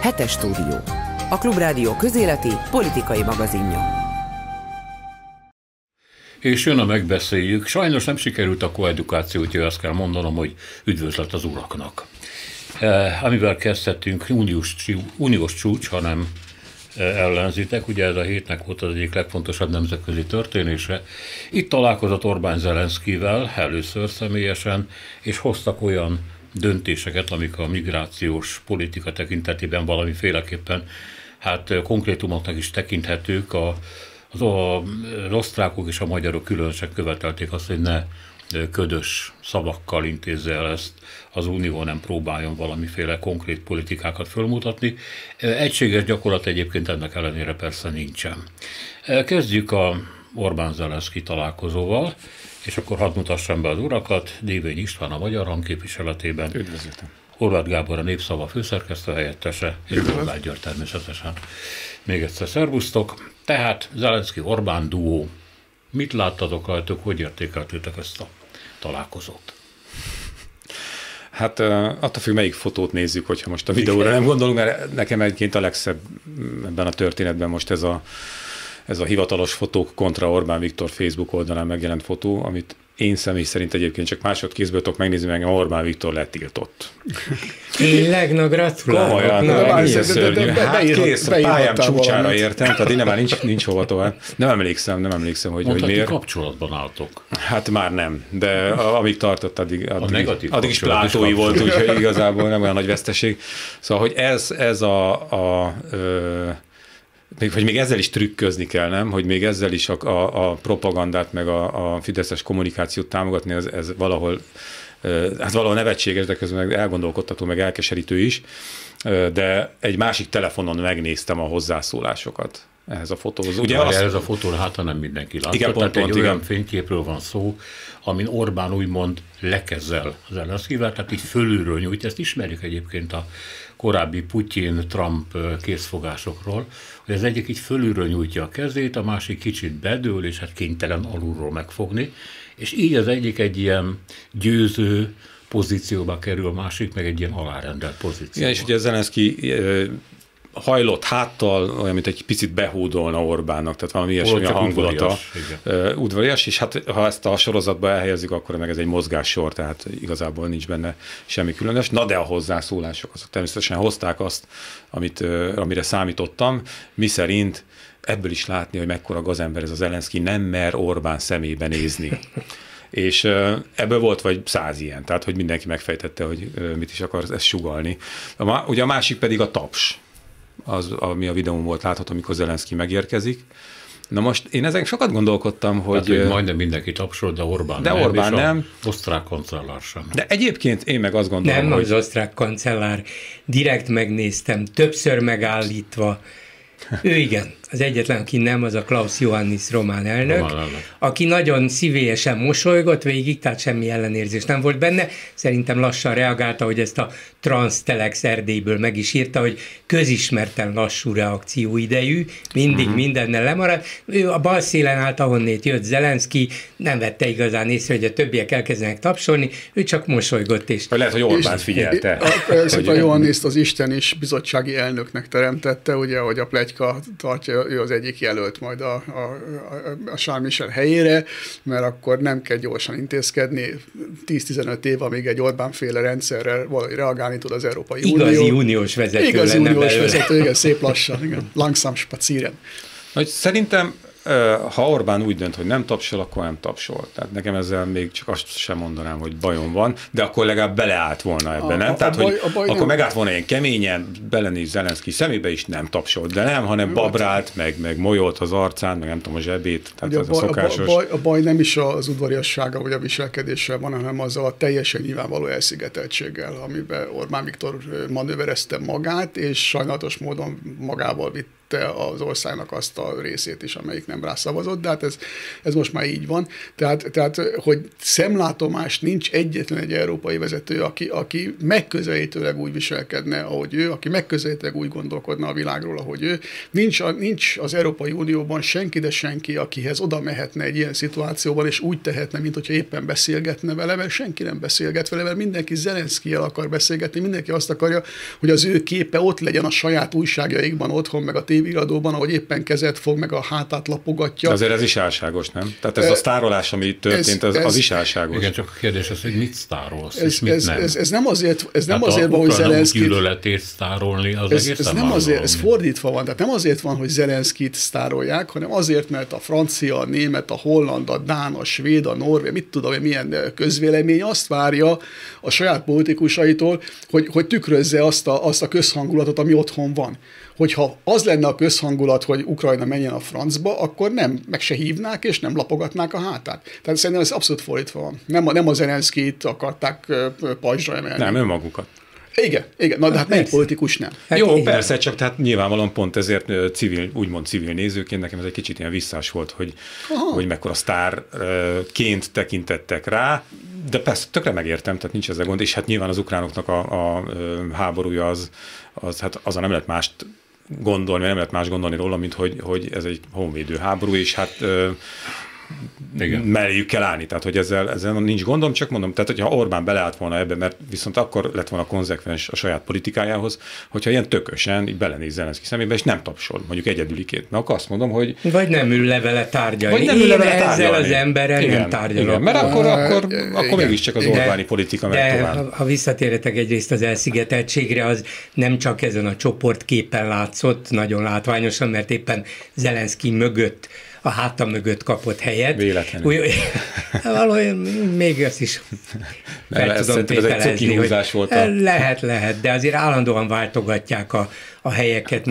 Hetes stúdió. A Klubrádió közéleti politikai magazinja. És jön a megbeszéljük. Sajnos nem sikerült a koedukáció, úgyhogy azt kell mondanom, hogy üdvözlet az uraknak. Eh, amivel kezdhetünk, uniós, uniós csúcs, hanem eh, ellenzitek. Ugye ez a hétnek volt az egyik legfontosabb nemzetközi történése. Itt találkozott Orbán Zelenszkivel először személyesen, és hoztak olyan döntéseket, amik a migrációs politika tekintetében valamiféleképpen hát konkrétumoknak is tekinthetők. A, az, a, az osztrákok és a magyarok különösen követelték azt, hogy ne ködös szavakkal intézze el ezt az Unió, nem próbáljon valamiféle konkrét politikákat fölmutatni. Egységes gyakorlat egyébként ennek ellenére persze nincsen. Kezdjük a Orbán Zelenszky találkozóval, és akkor hadd mutassam be az urakat, Dévény István a Magyar Hangképviseletében. Üdvözletem. Horváth Gábor a Népszava főszerkesztő helyettese, és Horváth György természetesen. Még egyszer szervusztok. Tehát Zelenszky Orbán duó. Mit láttatok rajtuk, hogy értékeltétek ezt a találkozót? Hát attól függ, melyik fotót nézzük, hogyha most a videóra nem gondolunk, mert nekem egyébként a legszebb ebben a történetben most ez a ez a hivatalos fotók kontra Orbán Viktor Facebook oldalán megjelent fotó, amit én személy szerint egyébként csak másodkézből tudok megnézni, meg Orbán Viktor letiltott. Tényleg, na gratulálok. Komolyan, na, na, de, de, de, de, hát kész, a pályám csúcsára valamit. értem, tehát én már nincs, nincs hova tovább. Nem emlékszem, nem emlékszem, hogy, Mondtad, hogy miért. kapcsolatban álltok. Hát már nem, de amíg tartott, addig, addig, addig is plátói volt, úgyhogy igazából nem olyan nagy veszteség. Szóval, hogy ez, ez a, a, a még, hogy még ezzel is trükközni kell, nem? Hogy még ezzel is a, a, a propagandát, meg a, a fideszes kommunikációt támogatni, ez, ez valahol hát valahol nevetséges, de közben meg elgondolkodtató, meg elkeserítő is. De egy másik telefonon megnéztem a hozzászólásokat ehhez a fotóhoz. Ugye az... Ez a fotó, hát nem mindenki látta. Igen, pont, pont, egy igen. olyan fényképről van szó, amin Orbán úgymond lekezel az ellenszkivel, tehát így fölülről nyújt. Ezt ismerjük egyébként a korábbi Putyin-Trump készfogásokról, hogy az egyik így fölülről nyújtja a kezét, a másik kicsit bedől, és hát kénytelen alulról megfogni, és így az egyik egy ilyen győző pozícióba kerül, a másik meg egy ilyen alárendelt pozícióba. Igen, és ugye Zelenszky hajlott háttal, olyan, mint egy picit behúdolna Orbánnak, tehát valami ilyesmi a hangulata. Udvarias, udvarias, és hát ha ezt a sorozatba elhelyezzük, akkor meg ez egy mozgássor, tehát igazából nincs benne semmi különös. Na de a hozzászólások, azok természetesen hozták azt, amit, amire számítottam, mi szerint ebből is látni, hogy mekkora gazember ez az Elenszki, nem mer Orbán szemébe nézni. és ebből volt vagy száz ilyen, tehát hogy mindenki megfejtette, hogy mit is akar ezt sugalni. Ugye a másik pedig a taps az, ami a videón volt látható, amikor Zelenszky megérkezik. Na most én ezen sokat gondolkodtam, hogy... Hát, hogy majdnem mindenki tapsol, de Orbán de nem. Orbán nem. osztrák kancellár sem. De egyébként én meg azt gondolom, Nem hogy... az osztrák kancellár. Direkt megnéztem, többször megállítva. Ő igen, az egyetlen, aki nem, az a Klaus Johannis román elnök, román elnök, aki nagyon szívélyesen mosolygott végig, tehát semmi ellenérzés nem volt benne. Szerintem lassan reagálta, hogy ezt a Transtelex Erdélyből meg is írta, hogy közismerten lassú reakcióidejű, mindig uh-huh. mindennel lemarad. Ő a bal szélen állt, ahonnét jött Zelenszky, nem vette igazán észre, hogy a többiek elkezdenek tapsolni, ő csak mosolygott. És... Lehet, hogy Orbán figyelte. A, a Johanniszt az Isten is bizottsági elnöknek teremtette, ugye, hogy a plegyka tartja ő az egyik jelölt majd a, a, a, a Charles Michel helyére, mert akkor nem kell gyorsan intézkedni. 10-15 év, amíg egy Orbán féle rendszerrel valahogy reagálni tud az Európai Igazi Unió. Igazi uniós vezető Igazi uniós belőle. vezető, igen, szép lassan, igen, langsam spazieren. Hogy szerintem ha Orbán úgy dönt, hogy nem tapsol, akkor nem tapsol. Tehát nekem ezzel még csak azt sem mondanám, hogy bajom van, de akkor legalább beleállt volna ebben, a, nem? A, Tehát, a baj, hogy a baj akkor nem. megállt volna ilyen keményen, belenéz Zelenszky szemébe is nem tapsolt, de nem, hanem babrált, meg, meg molyolt az arcán, meg nem tudom, a zsebét. Tehát ez a, baj, a, szokásos... a, baj, a baj nem is az udvariassága vagy a viselkedéssel van, hanem az a teljesen nyilvánvaló elszigeteltséggel, amiben Orbán Viktor manőverezte magát, és sajnálatos módon magával vitt elvesztette az országnak azt a részét is, amelyik nem rászavazott, de hát ez, ez most már így van. Tehát, tehát, hogy szemlátomás nincs egyetlen egy európai vezető, aki, aki megközelítőleg úgy viselkedne, ahogy ő, aki megközelítőleg úgy gondolkodna a világról, ahogy ő. Nincs, a, nincs az Európai Unióban senki, de senki, akihez oda mehetne egy ilyen szituációban, és úgy tehetne, mint hogyha éppen beszélgetne vele, mert senki nem beszélget vele, mert mindenki Zelenszkijel akar beszélgetni, mindenki azt akarja, hogy az ő képe ott legyen a saját újságjaikban otthon, meg a tévéiradóban, ahogy éppen kezet fog, meg a hátát lapogatja. Azért ez is álságos, nem? Tehát ez e, a sztárolás, ami történt, ez, ez, az is álságos. Igen, csak a kérdés az, hogy mit sztárolsz, ez, és mit ez, nem. Ez, ez, nem azért, ez nem hát azért van, hogy Zelenszky... gyűlöletét sztárolni, az ez, ez nem azért, ez fordítva van, tehát nem azért van, hogy Zelenszkit sztárolják, hanem azért, mert a francia, a német, a holland, a dán, a svéd, a norvég, mit tudom én, milyen közvélemény azt várja a saját politikusaitól, hogy, hogy tükrözze azt a, azt a közhangulatot, ami otthon van. Hogyha az lenne a közhangulat, hogy Ukrajna menjen a francba, akkor nem, meg se hívnák, és nem lapogatnák a hátát. Tehát szerintem ez abszolút fordítva van. Nem, a, nem a Zelenszkit akarták pajzsra emelni. Nem, önmagukat. Igen, igen, na de hát melyik politikus nem? Hát Jó, igen. persze, csak tehát nyilvánvalóan pont ezért civil, úgymond civil nézőként nekem ez egy kicsit ilyen visszás volt, hogy, Aha. hogy mekkora sztárként tekintettek rá, de persze tökre megértem, tehát nincs ezzel gond, és hát nyilván az ukránoknak a, a háborúja az, az, hát azon nem lehet mást gondolni, nem lehet más gondolni róla, mint hogy, hogy ez egy honvédő háború, és hát igen. melléjük kell állni, tehát hogy ezzel, ezzel nincs gondom, csak mondom, tehát hogyha Orbán beleállt volna ebbe, mert viszont akkor lett volna konzekvens a saját politikájához, hogyha ilyen tökösen így belenéz Zelenszky szemébe, és nem tapsol, mondjuk egyedüliként. Mert akkor azt mondom, hogy... Vagy nem ül le vele tárgyalni. Vagy nem ül le vele tárgyalni. ezzel az emberrel igen, nem tárgyalok. Igen, mert akkor, akkor, akkor mégiscsak az Orbáni de, politika megy tovább. Ha, ha visszatérhetek egyrészt az elszigeteltségre, az nem csak ezen a csoportképen látszott, nagyon látványosan, mert éppen Zelenszky mögött a hátam mögött kapott helyet. Véletlenül. Úgy, valójában még azt is fel ez tudom tételezni, hogy volt a... lehet, lehet, de azért állandóan váltogatják a, a helyeket.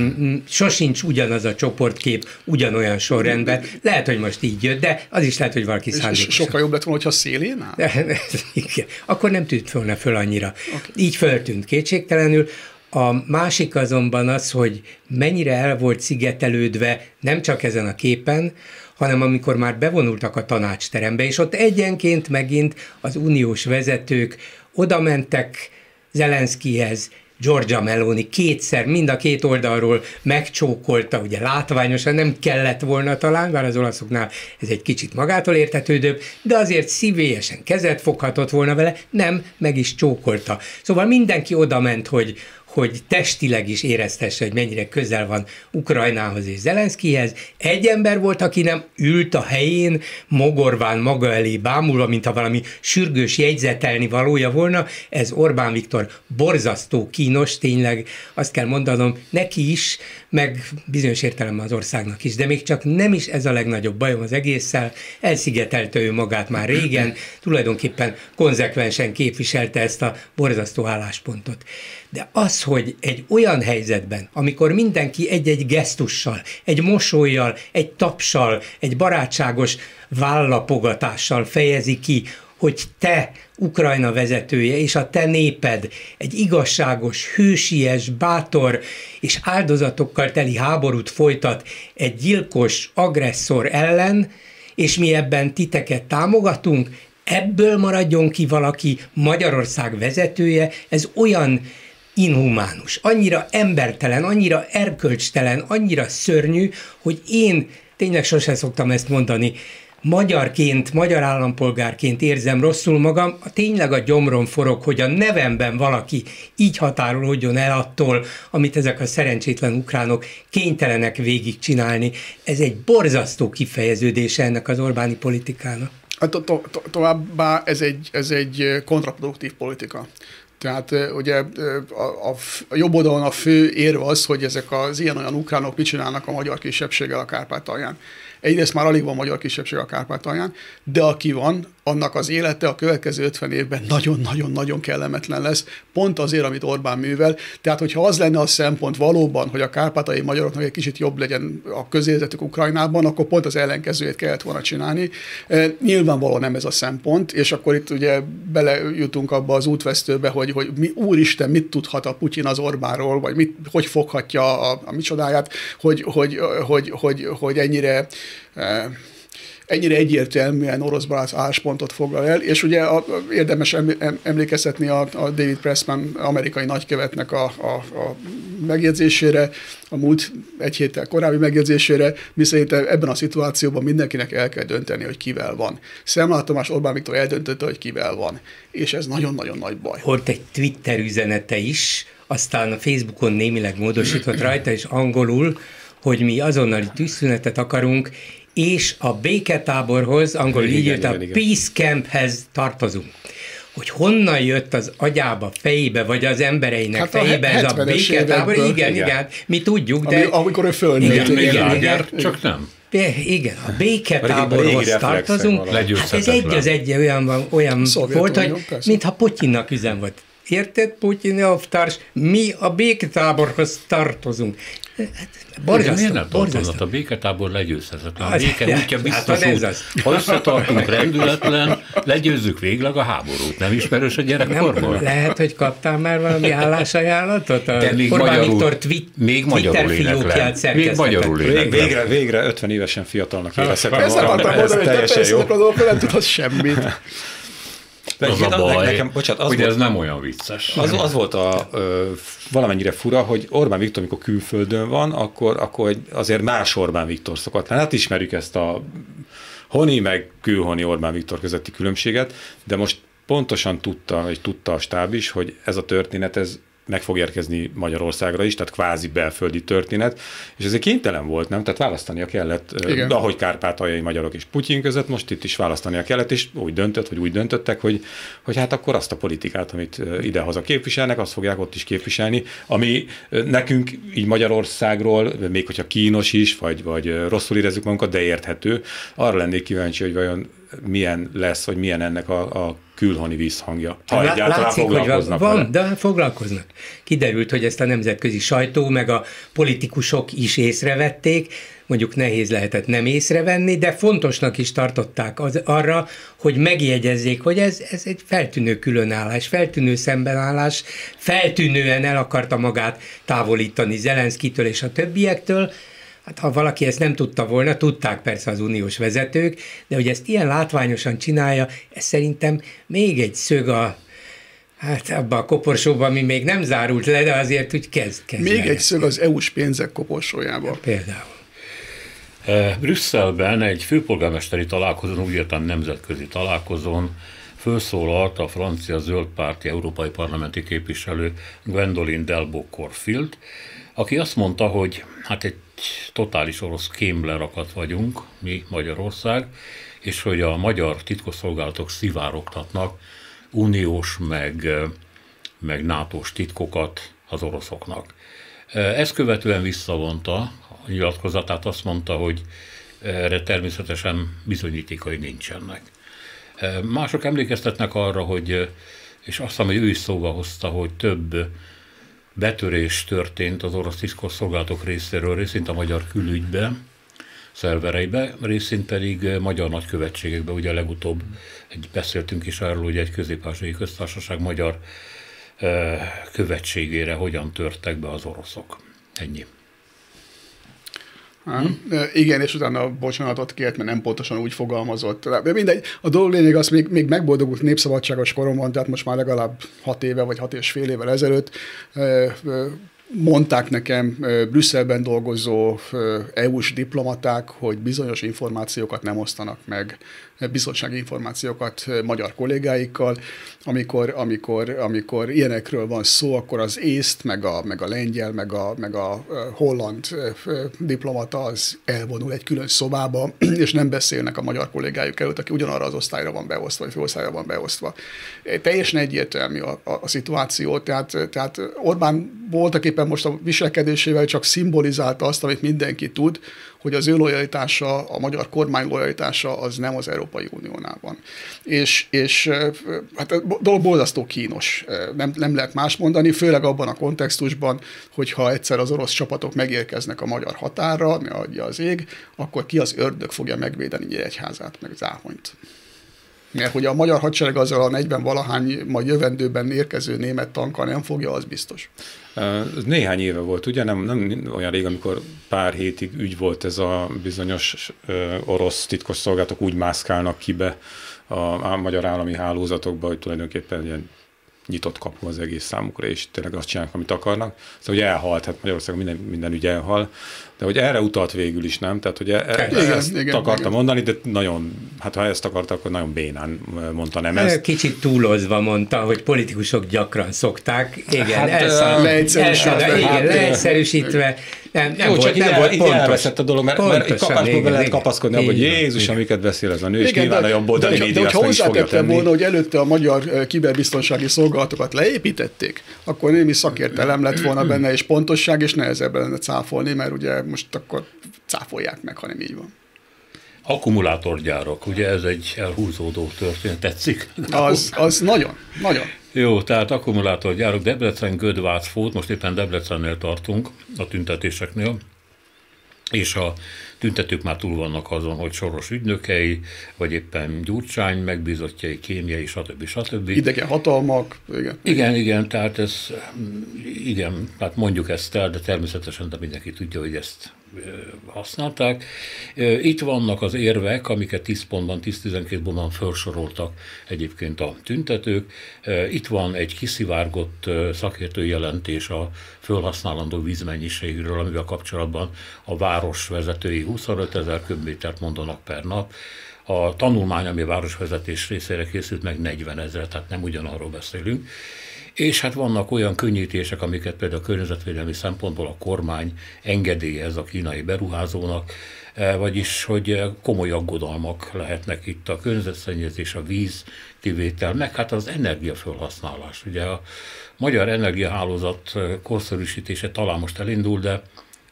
Sosincs ugyanaz a csoportkép, ugyanolyan sorrendben. Lehet, hogy most így jött, de az is lehet, hogy valaki szándékosan. Sokkal jobb lett volna, hogyha szélén áll? Igen. Akkor nem tűnt volna föl annyira. Okay. Így föltűnt kétségtelenül. A másik azonban az, hogy mennyire el volt szigetelődve nem csak ezen a képen, hanem amikor már bevonultak a tanácsterembe, és ott egyenként megint az uniós vezetők oda mentek Zelenszkihez, Georgia Meloni kétszer, mind a két oldalról megcsókolta, ugye látványosan nem kellett volna talán, bár az olaszoknál ez egy kicsit magától értetődőbb, de azért szívélyesen kezet foghatott volna vele, nem, meg is csókolta. Szóval mindenki oda ment, hogy hogy testileg is éreztesse, hogy mennyire közel van Ukrajnához és Zelenszkihez. Egy ember volt, aki nem ült a helyén, mogorván maga elé bámulva, mint ha valami sürgős jegyzetelni valója volna. Ez Orbán Viktor borzasztó kínos, tényleg azt kell mondanom, neki is, meg bizonyos értelemben az országnak is, de még csak nem is ez a legnagyobb bajom az egésszel, elszigetelte ő magát már régen, tulajdonképpen konzekvensen képviselte ezt a borzasztó álláspontot. De az, hogy egy olyan helyzetben, amikor mindenki egy-egy gesztussal, egy mosolyjal, egy tapsal, egy barátságos vállapogatással fejezi ki, hogy te, Ukrajna vezetője, és a te néped egy igazságos, hősies, bátor és áldozatokkal teli háborút folytat egy gyilkos agresszor ellen, és mi ebben titeket támogatunk, ebből maradjon ki valaki Magyarország vezetője, ez olyan inhumánus, annyira embertelen, annyira erkölcstelen, annyira szörnyű, hogy én tényleg sosem szoktam ezt mondani, magyarként, magyar állampolgárként érzem rosszul magam, tényleg a gyomrom forog, hogy a nevemben valaki így határolódjon el attól, amit ezek a szerencsétlen ukránok kénytelenek végigcsinálni. Ez egy borzasztó kifejeződése ennek az Orbáni politikának. To- to- to- továbbá ez egy, ez egy kontraproduktív politika. Tehát ugye a, a, a jobb oldalon a fő érve az, hogy ezek az ilyen-olyan ukránok mit csinálnak a magyar kisebbséggel a Kárpátalján. Egyrészt már alig van magyar kisebbség a Kárpátalján, de aki van, annak az élete a következő 50 évben nagyon-nagyon-nagyon kellemetlen lesz, pont azért, amit Orbán művel. Tehát, hogyha az lenne a szempont valóban, hogy a kárpátai magyaroknak egy kicsit jobb legyen a közérzetük Ukrajnában, akkor pont az ellenkezőjét kellett volna csinálni. E, nyilvánvalóan nem ez a szempont, és akkor itt ugye belejutunk abba az útvesztőbe, hogy hogy, hogy mi, úristen, mit tudhat a Putyin az Orbánról, vagy mit, hogy foghatja a, a micsodáját, hogy, hogy, hogy, hogy, hogy ennyire ennyire egyértelműen orosz barát álláspontot foglal el, és ugye a, érdemes emlékeztetni a, a David Pressman amerikai nagykövetnek a, a, a megjegyzésére, a múlt egy héttel korábbi megjegyzésére, miszerint ebben a szituációban mindenkinek el kell dönteni, hogy kivel van. Szemlát Tomás Orbán Viktor eldöntötte, hogy kivel van, és ez nagyon-nagyon nagy baj. Volt egy Twitter üzenete is, aztán a Facebookon némileg módosított rajta, és angolul, hogy mi azonnali tűzszünetet akarunk, és a béketáborhoz, angolul így írt, a Peace Camphez tartozunk hogy honnan jött az agyába, fejébe, vagy az embereinek hát fejébe ez a béketábor. Igen, igen, igen, mi tudjuk, de... Ami, amikor ő fölnőtt. Igen, igen, igen, igen, csak nem. De, igen, a béketáborhoz tartozunk. Hát ez egy az egy olyan, olyan volt, hogy mintha Putyinnak üzem volt. Érted, Putyin elvtárs? Mi a béketáborhoz tartozunk. Hát, borzasztó, miért nem tartoznak? A béketábor legyőzhetetlen. A béke hát, útja biztos hát, út. Ha összetartunk rendületlen, legyőzzük végleg a háborút. Nem ismerős a gyerekkorból? Lehet, hogy kaptál már valami állásajánlatot? A De még Orbán magyarul, Viktor twi- még magyarul fiókját Még magyarul Végre, végre 50 évesen fiatalnak érezhetem. Ezt akartam mondani, hogy teljesen jó. Nem tudhatsz semmit. De az a baj, nekem, bocsánat, az hogy volt, ez nem olyan vicces. Az, az volt a ö, valamennyire fura, hogy Orbán Viktor, amikor külföldön van, akkor, akkor azért más Orbán Viktor szokott lenni. Hát ismerjük ezt a honi meg külhoni Orbán Viktor közötti különbséget, de most pontosan tudta, vagy tudta a stáb is, hogy ez a történet, ez meg fog érkezni Magyarországra is, tehát kvázi belföldi történet, és ezért kénytelen volt, nem? Tehát választania kellett, Igen. ahogy kárpátaljai magyarok és Putyin között, most itt is választania kellett, és úgy döntött, hogy úgy döntöttek, hogy, hogy hát akkor azt a politikát, amit idehaza képviselnek, azt fogják ott is képviselni, ami nekünk így Magyarországról, még hogyha kínos is, vagy, vagy rosszul érezzük magunkat, de érthető, arra lennék kíváncsi, hogy vajon milyen lesz, vagy milyen ennek a, a külhoni vízhangja. Ha Lá, egyáltalán látszik, foglalkoznak hogy van, vele. de foglalkoznak. Kiderült, hogy ezt a nemzetközi sajtó, meg a politikusok is észrevették, mondjuk nehéz lehetett nem észrevenni, de fontosnak is tartották az, arra, hogy megjegyezzék, hogy ez, ez egy feltűnő különállás, feltűnő szembenállás, feltűnően el akarta magát távolítani Zelenszkitől és a többiektől, Hát ha valaki ezt nem tudta volna, tudták persze az uniós vezetők, de hogy ezt ilyen látványosan csinálja, ez szerintem még egy szög a, Hát abban a koporsóban, ami még nem zárult le, de azért úgy kezd. kezd még egy szög az EU-s pénzek koporsójába. Ja, például. E, Brüsszelben egy főpolgármesteri találkozón, úgy értem nemzetközi találkozón, felszólalt a francia zöldpárti európai parlamenti képviselő Gwendoline Delbo Corfield, aki azt mondta, hogy hát egy totális orosz kémlerakat vagyunk, mi Magyarország, és hogy a magyar titkosszolgálatok szivárogtatnak uniós meg, meg NATO-s titkokat az oroszoknak. Ezt követően visszavonta a nyilatkozatát, azt mondta, hogy erre természetesen bizonyítékai nincsenek. Mások emlékeztetnek arra, hogy, és azt hiszem, hogy ő is szóba hozta, hogy több betörés történt az orosz titkosszolgálatok részéről, részint a magyar külügybe, szervereibe, részint pedig magyar nagykövetségekbe, ugye legutóbb egy, beszéltünk is arról, hogy egy közép köztársaság magyar követségére hogyan törtek be az oroszok. Ennyi. Hm? Igen, és utána bocsánatot kért, mert nem pontosan úgy fogalmazott. De mindegy, a dolog lényeg az még, még megboldogult népszabadságos koromban, tehát most már legalább hat éve vagy hat és fél évvel ezelőtt mondták nekem Brüsszelben dolgozó EU-s diplomaták, hogy bizonyos információkat nem osztanak meg, biztonsági információkat magyar kollégáikkal. Amikor, amikor, amikor ilyenekről van szó, akkor az észt, meg a, meg a lengyel, meg a, meg a holland diplomata az elvonul egy külön szobába, és nem beszélnek a magyar kollégájuk előtt, aki ugyanarra az osztályra van beosztva, vagy főosztályra van beosztva. Teljesen egyértelmű a, a, a szituáció, tehát, tehát Orbán voltak éppen most a viselkedésével csak szimbolizálta azt, amit mindenki tud, hogy az ő lojalitása, a magyar kormány lojalitása az nem az Európai Uniónál van. És, és hát a dolog borzasztó kínos, nem, nem lehet más mondani, főleg abban a kontextusban, hogyha egyszer az orosz csapatok megérkeznek a magyar határra, ne adja az ég, akkor ki az ördög fogja megvédeni Nyíregyházát, meg Záhonyt. Mert hogy a magyar hadsereg azzal a 40 valahány majd jövendőben érkező német tankkal nem fogja, az biztos. Néhány éve volt, ugye? Nem, nem olyan rég, amikor pár hétig ügy volt ez a bizonyos orosz titkos szolgálatok úgy mászkálnak ki be a, a magyar állami hálózatokba, hogy tulajdonképpen ilyen nyitott kapu az egész számukra, és tényleg azt csinálnak, amit akarnak. Szóval, hogy elhalt, hát Magyarországon minden, minden ügy elhal, de hogy erre utalt végül is, nem? Tehát, hogy e, e igen, ezt igen, akarta igen. mondani, de nagyon, hát ha ezt akarta, akkor nagyon bénán mondta nem ezt. Kicsit túlozva mondta, hogy politikusok gyakran szokták, igen, hát, elszal, leegyszerűsítve, elszal, igen, leegyszerűsítve, nem, nem Jó, volt, csak nem volt pontos. elveszett a dolog, mert, mert kapásból lehet kapaszkodni hogy Jézus, igen. amiket beszél ez a nő, és igen, nyilván de, jobb oldali média de, meg is volna, hogy előtte a magyar kiberbiztonsági szolgálatokat leépítették, akkor némi szakértelem lett volna benne, és pontosság, és nehezebb lenne cáfolni, mert ugye most akkor cáfolják meg, hanem így van. Akkumulátorgyárak, ugye ez egy elhúzódó történet, tetszik? Az, az nagyon, nagyon. Jó, tehát akkumulátorgyárok, Debrecen, Gödvác, Fót, most éppen Debrecennél tartunk a tüntetéseknél, és a tüntetők már túl vannak azon, hogy soros ügynökei, vagy éppen gyurcsány megbízottjai, kémiai, stb. stb. Idegen hatalmak. Igen. igen, igen, tehát ez, igen, hát mondjuk ezt el, de természetesen de mindenki tudja, hogy ezt használták. Itt vannak az érvek, amiket 10 pontban, 10-12 pontban felsoroltak egyébként a tüntetők. Itt van egy kiszivárgott szakértő jelentés a felhasználandó vízmennyiségről, amivel kapcsolatban a város vezetői 25 ezer köbmétert mondanak per nap. A tanulmány, ami a városvezetés részére készült, meg 40 ezer, tehát nem ugyanarról beszélünk. És hát vannak olyan könnyítések, amiket például a környezetvédelmi szempontból a kormány engedélyez a kínai beruházónak, e, vagyis hogy komoly aggodalmak lehetnek itt a környezetszennyezés, a víz kivétel, meg hát az energiafelhasználás. Ugye a magyar energiahálózat korszerűsítése talán most elindul, de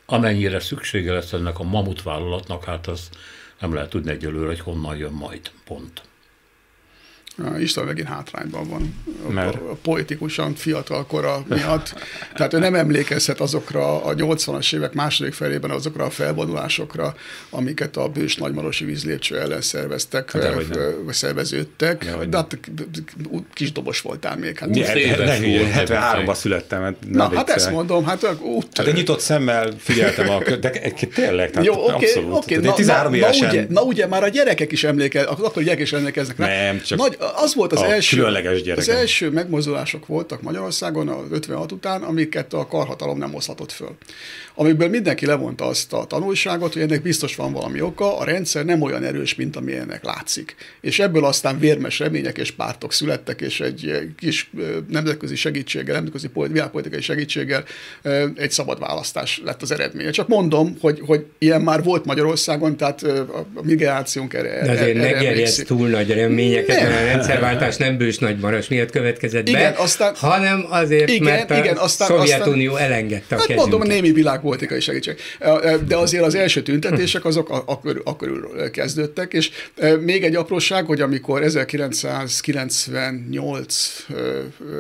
amennyire szüksége lesz ennek a mamutvállalatnak, hát az nem lehet tudni egyelőre, hogy honnan jön majd, pont. István megint hátrányban van Mert? A, a politikusan fiatal kora miatt. Tehát ő nem emlékezhet azokra a 80-as évek második felében azokra a felvonulásokra, amiket a bős nagymarosi vízlépcső ellen szerveztek, vagy szerveződtek. De, de hát kis dobos voltál még. Hát, 73-ban születtem. Hát Na, hát ezt mondom, hát út. Hát egy nyitott szemmel figyeltem, a, de tényleg, tehát Jó, oké, okay. Okay, na, na, na, ugye, na ugye már a gyerekek is emlékeznek, akkor gyerekek is emlékeznek. Nem, csak Nagy, az volt az a első, az első megmozdulások voltak Magyarországon az 56 után, amiket a karhatalom nem hozhatott föl. Amiből mindenki levonta azt a tanulságot, hogy ennek biztos van valami oka, a rendszer nem olyan erős, mint ami ennek látszik. És ebből aztán vérmes remények és pártok születtek, és egy kis nemzetközi segítséggel, nemzetközi világpolitikai segítséggel egy szabad választás lett az eredménye. Csak mondom, hogy, hogy ilyen már volt Magyarországon, tehát a mi generációnk erre De azért erre ne túl nagy reményeket, mert a rendszerváltás nem bős nagy maras miatt következett igen, be, aztán, hanem azért, igen, mert a igen, aztán, Szovjetunió aztán, elengedte a hát kezünket. mondom, némi világpolitikai segítség. De azért az első tüntetések azok akkor, akkor kezdődtek, és még egy apróság, hogy amikor 1998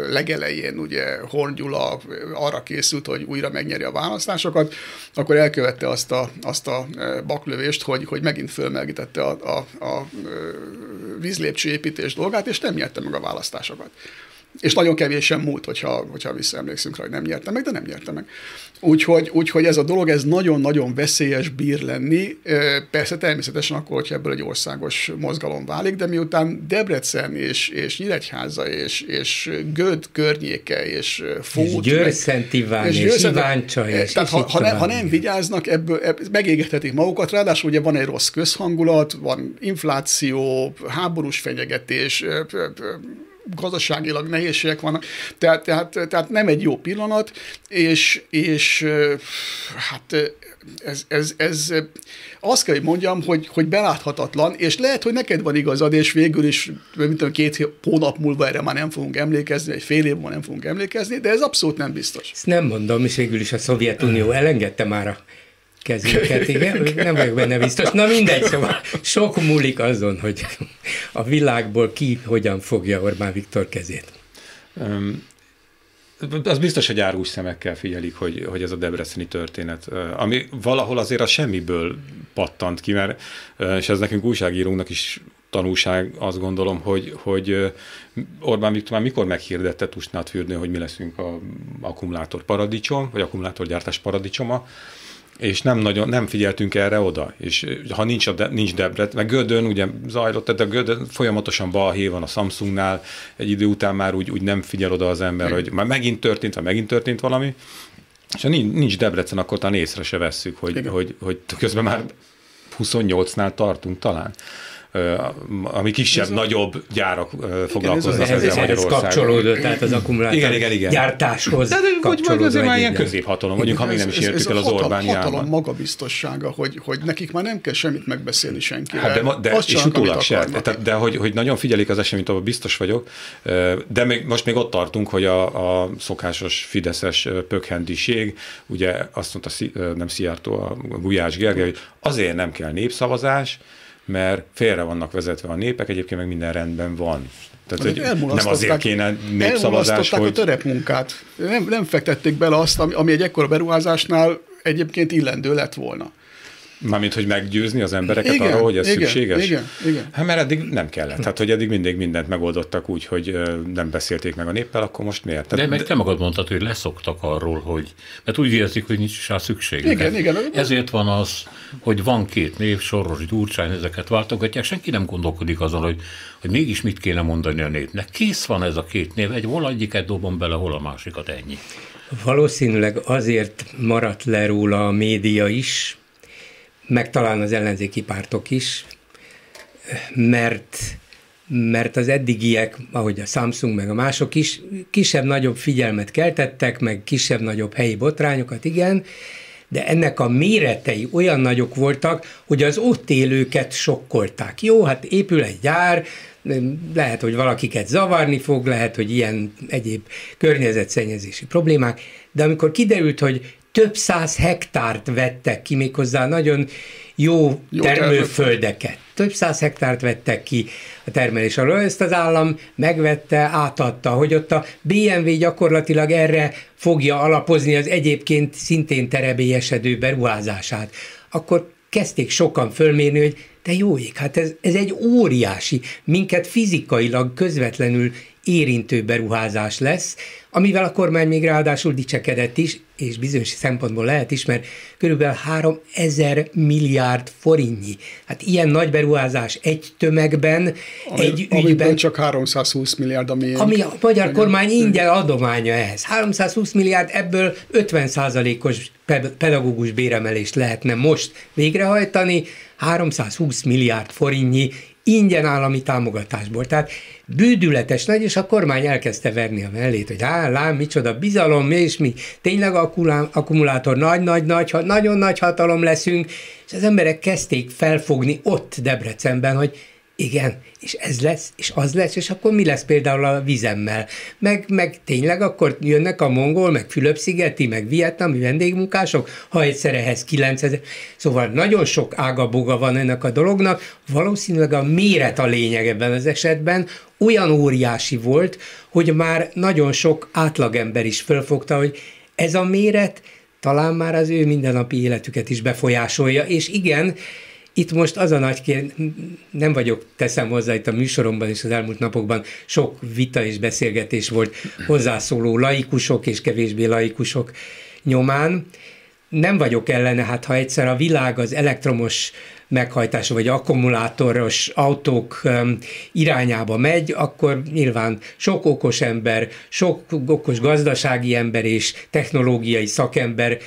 legelején ugye Horn Gyula arra készült, hogy újra megnyeri a választásokat, akkor elkövette azt a, azt a baklövést, hogy, hogy megint fölmelgítette a, a, a vízlépcső építés dolgát, és nem nyerte meg a választásokat. És nagyon kevés sem múlt, hogyha, hogyha visszaemlékszünk rá, hogy nem nyerte meg, de nem nyerte meg. Úgyhogy, úgyhogy ez a dolog, ez nagyon-nagyon veszélyes bír lenni. Persze természetesen akkor, hogyha ebből egy országos mozgalom válik, de miután Debrecen és, és Nyíregyháza és, és Göd környéke és Fót... És Győrszent Iván és, és Iváncsa és, tehát ha, ha, ne, ha nem vigyáznak, ebből, ebből megégethetik magukat, ráadásul ugye van egy rossz közhangulat, van infláció, háborús fenyegetés, gazdaságilag nehézségek vannak, tehát, tehát, tehát nem egy jó pillanat, és, és hát ez, ez, ez azt kell, hogy mondjam, hogy, hogy beláthatatlan, és lehet, hogy neked van igazad, és végül is, mint tudom, két hónap múlva erre már nem fogunk emlékezni, egy fél év múlva nem fogunk emlékezni, de ez abszolút nem biztos. Ezt nem mondom, és végül is a Szovjetunió elengedte már a kezüket, igen, nem vagyok benne biztos. Na mindegy, szóval sok múlik azon, hogy a világból ki hogyan fogja Orbán Viktor kezét. Um, az biztos, hogy árus szemekkel figyelik, hogy, hogy ez a debreceni történet, ami valahol azért a semmiből pattant ki, mert, és ez nekünk újságírónknak is tanulság azt gondolom, hogy, hogy Orbán Viktor már mikor meghirdette Tusnádfürdőn, hogy mi leszünk a akkumulátor paradicsom, vagy akkumulátorgyártás paradicsoma, és nem nagyon, nem figyeltünk erre oda, és ha nincs, a de, nincs Debret, meg Gödön ugye zajlott, de Gödön folyamatosan balhé van a Samsungnál, egy idő után már úgy, úgy nem figyel oda az ember, hogy már megint történt, vagy megint történt valami, és ha nincs Debrecen, akkor talán észre se vesszük, hogy, hogy, hogy közben már 28-nál tartunk talán ami kisebb, nagyobb gyárak foglalkoznak ezzel ez, Magyarországon. Ez kapcsolódott, tehát az akkumulátor igen, igen, igen. gyártáshoz De, vagy, vagy azért már ilyen középhatalom vagyunk, ha még nem is értük el az Orbán hatalom, hatalom magabiztossága, hogy, hogy nekik már nem kell semmit megbeszélni senkivel. Hát de, de és utólag se. De, de hogy, hogy nagyon figyelik az eseményt, abban biztos vagyok. De még, most még ott tartunk, hogy a, a szokásos fideszes pökhendiség, ugye azt mondta, nem Szijjártó, a Gulyás Gergely, hogy azért nem kell népszavazás, mert félre vannak vezetve a népek, egyébként meg minden rendben van. Tehát, hogy nem azért kéne népszavazás, hogy... a terepmunkát. Nem, nem fektették bele azt, ami, ami egy ekkora beruházásnál egyébként illendő lett volna. Mármint, hogy meggyőzni az embereket igen, arról, hogy ez igen, szükséges? Igen, igen. Hát mert eddig nem kellett. Hát, hogy eddig mindig mindent megoldottak úgy, hogy nem beszélték meg a néppel, akkor most miért? Tehát, de meg te magad mondtad, hogy leszoktak arról, hogy, mert úgy érzik, hogy nincs rá szükség. Igen, igen. Ezért van az, hogy van két név, Soros, Gyurcsány, ezeket váltogatják, senki nem gondolkodik azon, hogy, hogy mégis mit kéne mondani a népnek. Kész van ez a két név, egy hol egyiket dobom bele, hol a másikat, ennyi. Valószínűleg azért maradt le róla a média is, meg talán az ellenzéki pártok is, mert mert az eddigiek, ahogy a Samsung meg a mások is, kisebb-nagyobb figyelmet keltettek, meg kisebb-nagyobb helyi botrányokat, igen, de ennek a méretei olyan nagyok voltak, hogy az ott élőket sokkolták. Jó, hát épül egy gyár, lehet, hogy valakiket zavarni fog, lehet, hogy ilyen egyéb környezetszennyezési problémák, de amikor kiderült, hogy több száz hektárt vettek ki, méghozzá nagyon jó, jó termőföldeket. Több száz hektárt vettek ki a termelés alól. Ezt az állam megvette, átadta, hogy ott a BMW gyakorlatilag erre fogja alapozni az egyébként szintén terebélyesedő beruházását. Akkor kezdték sokan fölmérni, hogy de jó ég, hát ez, ez egy óriási, minket fizikailag közvetlenül érintő beruházás lesz, amivel a kormány még ráadásul dicsekedett is, és bizonyos szempontból lehet is, mert körülbelül 3000 milliárd forintnyi. Hát ilyen nagy beruházás egy tömegben, ami, egy ügyben. csak 320 milliárd, ami... Ami a magyar kormány ingyen adománya ehhez. 320 milliárd, ebből 50 os pedagógus béremelést lehetne most végrehajtani, 320 milliárd forintnyi ingyen állami támogatásból. Tehát bődületes nagy, és a kormány elkezdte verni a mellét, hogy á, lám, micsoda bizalom, és mi tényleg akkumulátor nagy-nagy-nagy, nagyon nagy hatalom leszünk, és az emberek kezdték felfogni ott Debrecenben, hogy igen, és ez lesz, és az lesz, és akkor mi lesz például a vizemmel? Meg, meg tényleg akkor jönnek a mongol, meg Fülöp-szigeti, meg vietnami vendégmunkások, ha egyszer ehhez 9000. Szóval nagyon sok ágaboga van ennek a dolognak, valószínűleg a méret a lényeg ebben az esetben, olyan óriási volt, hogy már nagyon sok átlagember is fölfogta, hogy ez a méret talán már az ő mindennapi életüket is befolyásolja, és igen, itt most az a nagy kérdés, nem vagyok, teszem hozzá itt a műsoromban és az elmúlt napokban sok vita és beszélgetés volt hozzászóló laikusok és kevésbé laikusok nyomán. Nem vagyok ellene, hát ha egyszer a világ az elektromos meghajtású vagy akkumulátoros autók irányába megy, akkor nyilván sok okos ember, sok okos gazdasági ember és technológiai szakember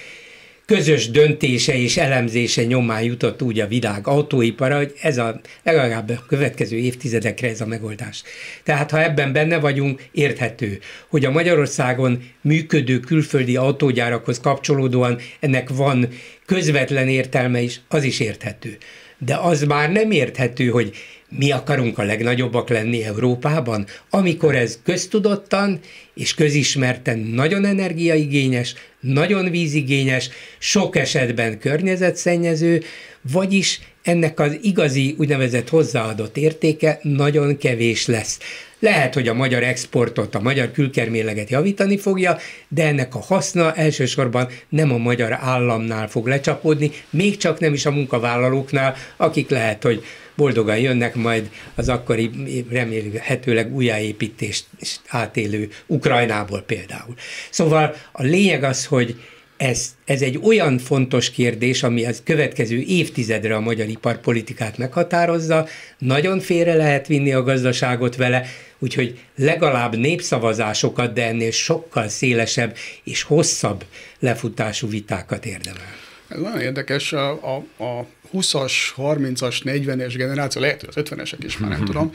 közös döntése és elemzése nyomán jutott úgy a világ autóipara, hogy ez a legalább a következő évtizedekre ez a megoldás. Tehát ha ebben benne vagyunk, érthető, hogy a Magyarországon működő külföldi autógyárakhoz kapcsolódóan ennek van közvetlen értelme is, az is érthető. De az már nem érthető, hogy mi akarunk a legnagyobbak lenni Európában, amikor ez köztudottan és közismerten nagyon energiaigényes, nagyon vízigényes, sok esetben környezetszennyező, vagyis ennek az igazi úgynevezett hozzáadott értéke nagyon kevés lesz. Lehet, hogy a magyar exportot, a magyar külkerméleget javítani fogja, de ennek a haszna elsősorban nem a magyar államnál fog lecsapódni, még csak nem is a munkavállalóknál, akik lehet, hogy boldogan jönnek majd az akkori remélhetőleg újjáépítést átélő Ukrajnából például. Szóval a lényeg az, hogy ez, ez egy olyan fontos kérdés, ami az következő évtizedre a magyar iparpolitikát meghatározza, nagyon félre lehet vinni a gazdaságot vele, úgyhogy legalább népszavazásokat, de ennél sokkal szélesebb és hosszabb lefutású vitákat érdemel. Ez nagyon érdekes, a, a, a 20-as, 30-as, 40-es generáció, lehet, hogy az 50-esek is már nem tudom,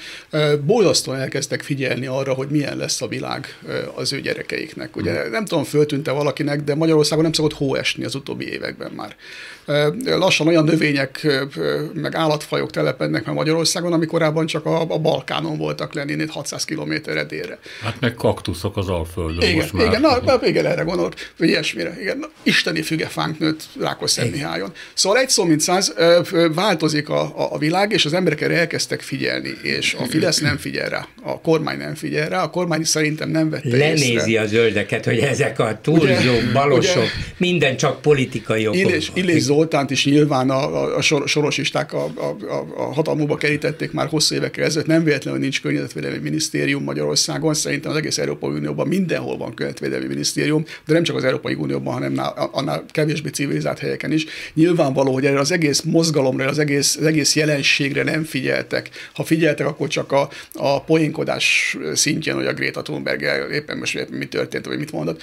borzasztóan elkezdtek figyelni arra, hogy milyen lesz a világ az ő gyerekeiknek. Ugye nem tudom, föltűnte valakinek, de Magyarországon nem szokott hó esni az utóbbi években már. Lassan olyan növények, meg állatfajok telepednek meg Magyarországon, ami korábban csak a, a Balkánon voltak lenni, itt 600 kilométerre délre. Hát meg kaktuszok az Alföldön igen, most már. Igen, na, na, igen, erre gondolt, vagy ilyesmire. Igen, na, isteni fügefánk nőtt Rákosszentmihályon. Szóval egy szó, mint száz, változik a, a, világ, és az emberek erre elkezdtek figyelni, és a Fidesz nem figyel rá, a kormány nem figyel rá, a kormány szerintem nem vette Lenézi észre. a zöldeket, hogy ezek a túlzók, balosok, ugye, minden csak politikai okok. Illés, Illés Zoltánt is nyilván a, a sor, sorosisták a, a, a, a hatalmúba kerítették már hosszú évekkel ezelőtt, nem véletlenül nincs környezetvédelmi minisztérium Magyarországon, szerintem az egész Európai Unióban mindenhol van környezetvédelmi minisztérium, de nem csak az Európai Unióban, hanem annál kevésbé civilizált helyeken is. Nyilvánvaló, hogy erre az egész mozgalomra, az egész, az egész jelenségre nem figyeltek. Ha figyeltek, akkor csak a, a poénkodás szintjén, hogy a Greta Thunberg éppen most éppen mi történt, vagy mit mondott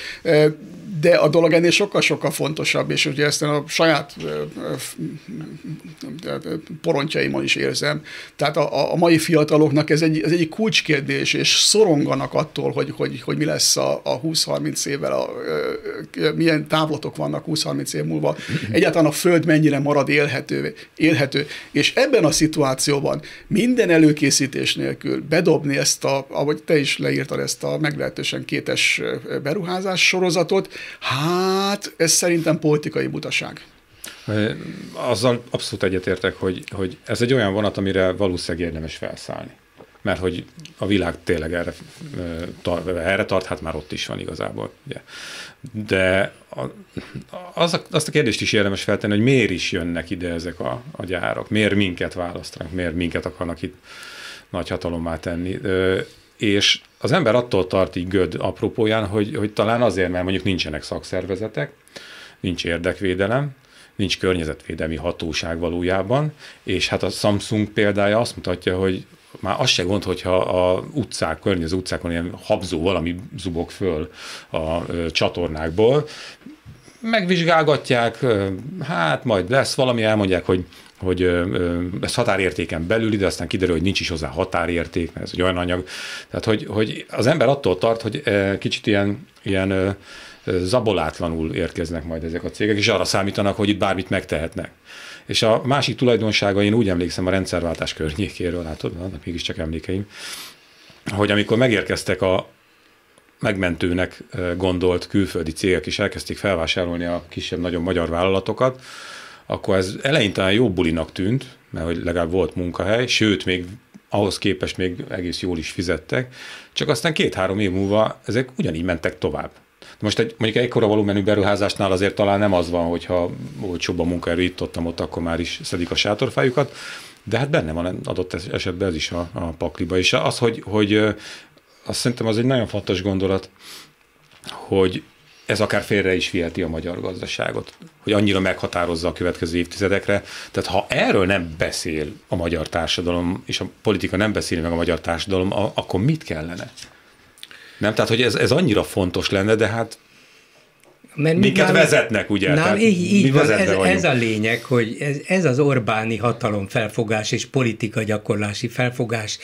de a dolog ennél sokkal-sokkal fontosabb, és ugye ezt a saját porontjaimon is érzem. Tehát a, a mai fiataloknak ez egy, ez egy kulcskérdés, és szoronganak attól, hogy, hogy, hogy mi lesz a, a 20-30 évvel, a, a, milyen távlatok vannak 20-30 év múlva, egyáltalán a Föld mennyire marad élhető, élhető. És ebben a szituációban minden előkészítés nélkül bedobni ezt a, ahogy te is leírtad ezt a meglehetősen kétes beruházás sorozatot, Hát, ez szerintem politikai butaság. Azzal abszolút egyetértek, hogy, hogy ez egy olyan vonat, amire valószínűleg érdemes felszállni. Mert hogy a világ tényleg erre, erre tart, hát már ott is van igazából. Ugye. De az a, azt a kérdést is érdemes feltenni, hogy miért is jönnek ide ezek a, a gyárak, miért minket választanak, miért minket akarnak itt nagy hatalommá tenni és az ember attól tart így göd apropóján, hogy, hogy talán azért, mert mondjuk nincsenek szakszervezetek, nincs érdekvédelem, nincs környezetvédelmi hatóság valójában, és hát a Samsung példája azt mutatja, hogy már az se gond, hogyha a utcák, környező utcákon ilyen habzó valami zubog föl a csatornákból, megvizsgálgatják, hát majd lesz valami, elmondják, hogy hogy ez határértéken belül, de aztán kiderül, hogy nincs is hozzá határérték, mert ez egy olyan anyag. Tehát, hogy, hogy az ember attól tart, hogy kicsit ilyen, ilyen zabolátlanul érkeznek majd ezek a cégek, és arra számítanak, hogy itt bármit megtehetnek. És a másik tulajdonsága, én úgy emlékszem a rendszerváltás környékéről, látod, vannak mégiscsak emlékeim, hogy amikor megérkeztek a megmentőnek gondolt külföldi cégek, és elkezdték felvásárolni a kisebb-nagyobb magyar vállalatokat, akkor ez eleinte jó bulinak tűnt, mert hogy legalább volt munkahely, sőt, még ahhoz képest még egész jól is fizettek, csak aztán két-három év múlva ezek ugyanígy mentek tovább. Most egy, mondjuk ekkora volumenű beruházásnál azért talán nem az van, hogyha olcsóbb a munkaerő itt ott, ott, akkor már is szedik a sátorfájukat, de hát benne van adott esetben ez is a, a pakliba. És az, hogy, hogy azt szerintem az egy nagyon fontos gondolat, hogy ez akár félre is viheti a magyar gazdaságot, hogy annyira meghatározza a következő évtizedekre. Tehát ha erről nem beszél a magyar társadalom, és a politika nem beszél meg a magyar társadalom, akkor mit kellene? Nem? Tehát, hogy ez, ez annyira fontos lenne, de hát mert Miket nálunk, vezetnek, ugye? Nál, Tehát így, így van, ez, ez a lényeg, hogy ez, ez az Orbáni hatalom felfogás és politika gyakorlási felfogás